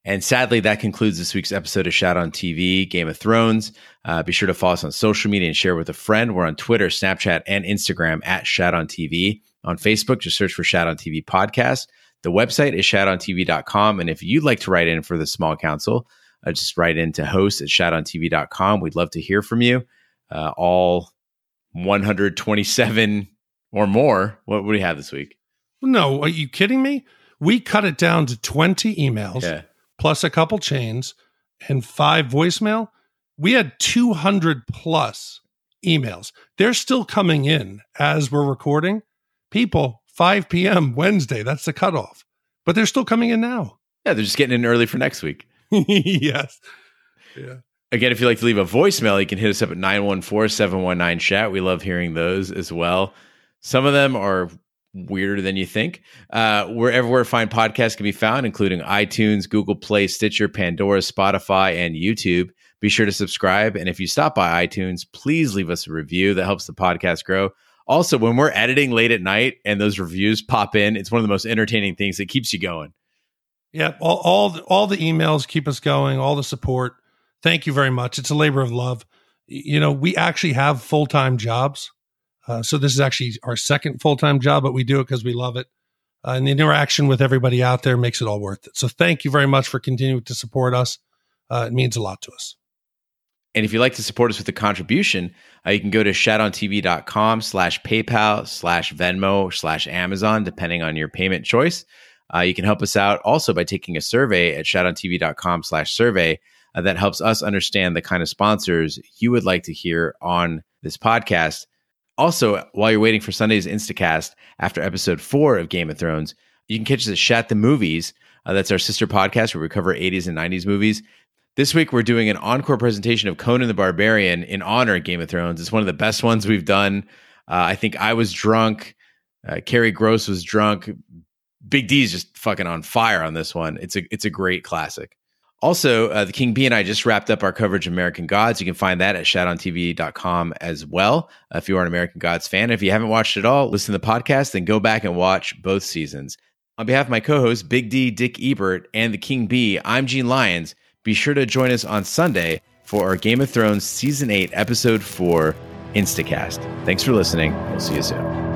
A: And sadly, that concludes this week's episode of Shat on TV, Game of Thrones. Uh, be sure to follow us on social media and share with a friend. We're on Twitter, Snapchat, and Instagram at Shat on TV. On Facebook, just search for Shat on TV Podcast. The website is shatontv.com. And if you'd like to write in for the small council, uh, just write in to host at shatontv.com. We'd love to hear from you. Uh, all 127 or more. What, do we have this week?
B: No, are you kidding me? We cut it down to 20 emails.
A: Yeah
B: plus a couple chains and five voicemail, we had 200 plus emails. They're still coming in as we're recording. People, 5 p.m. Wednesday, that's the cutoff. But they're still coming in now.
A: Yeah, they're just getting in early for next week.
B: yes. Yeah.
A: Again, if you'd like to leave a voicemail, you can hit us up at 914 719 chat. We love hearing those as well. Some of them are weirder than you think. Uh, wherever fine podcasts can be found, including iTunes, Google Play, Stitcher, Pandora, Spotify, and YouTube. Be sure to subscribe. And if you stop by iTunes, please leave us a review. That helps the podcast grow. Also, when we're editing late at night and those reviews pop in, it's one of the most entertaining things that keeps you going.
B: Yeah, all all all the emails keep us going, all the support. Thank you very much. It's a labor of love. You know, we actually have full time jobs. Uh, so this is actually our second full time job, but we do it because we love it. Uh, and the interaction with everybody out there makes it all worth it. So thank you very much for continuing to support us. Uh, it means a lot to us.
A: And if you'd like to support us with a contribution, uh, you can go to shatontv.com slash PayPal slash Venmo slash Amazon, depending on your payment choice. Uh, you can help us out also by taking a survey at shatontv.com slash survey. Uh, that helps us understand the kind of sponsors you would like to hear on this podcast. Also, while you're waiting for Sunday's Instacast after episode four of Game of Thrones, you can catch us at Shat the Movies. Uh, that's our sister podcast where we cover 80s and 90s movies. This week, we're doing an encore presentation of Conan the Barbarian in honor of Game of Thrones. It's one of the best ones we've done. Uh, I think I was drunk. Uh, Carrie Gross was drunk. Big D's just fucking on fire on this one. It's a it's a great classic. Also, uh, the King B and I just wrapped up our coverage of American Gods. You can find that at shatontv.com as well. Uh, if you are an American Gods fan, if you haven't watched it all, listen to the podcast, then go back and watch both seasons. On behalf of my co host, Big D, Dick Ebert, and the King B, I'm Gene Lyons. Be sure to join us on Sunday for our Game of Thrones Season 8, Episode 4 Instacast. Thanks for listening. We'll see you soon.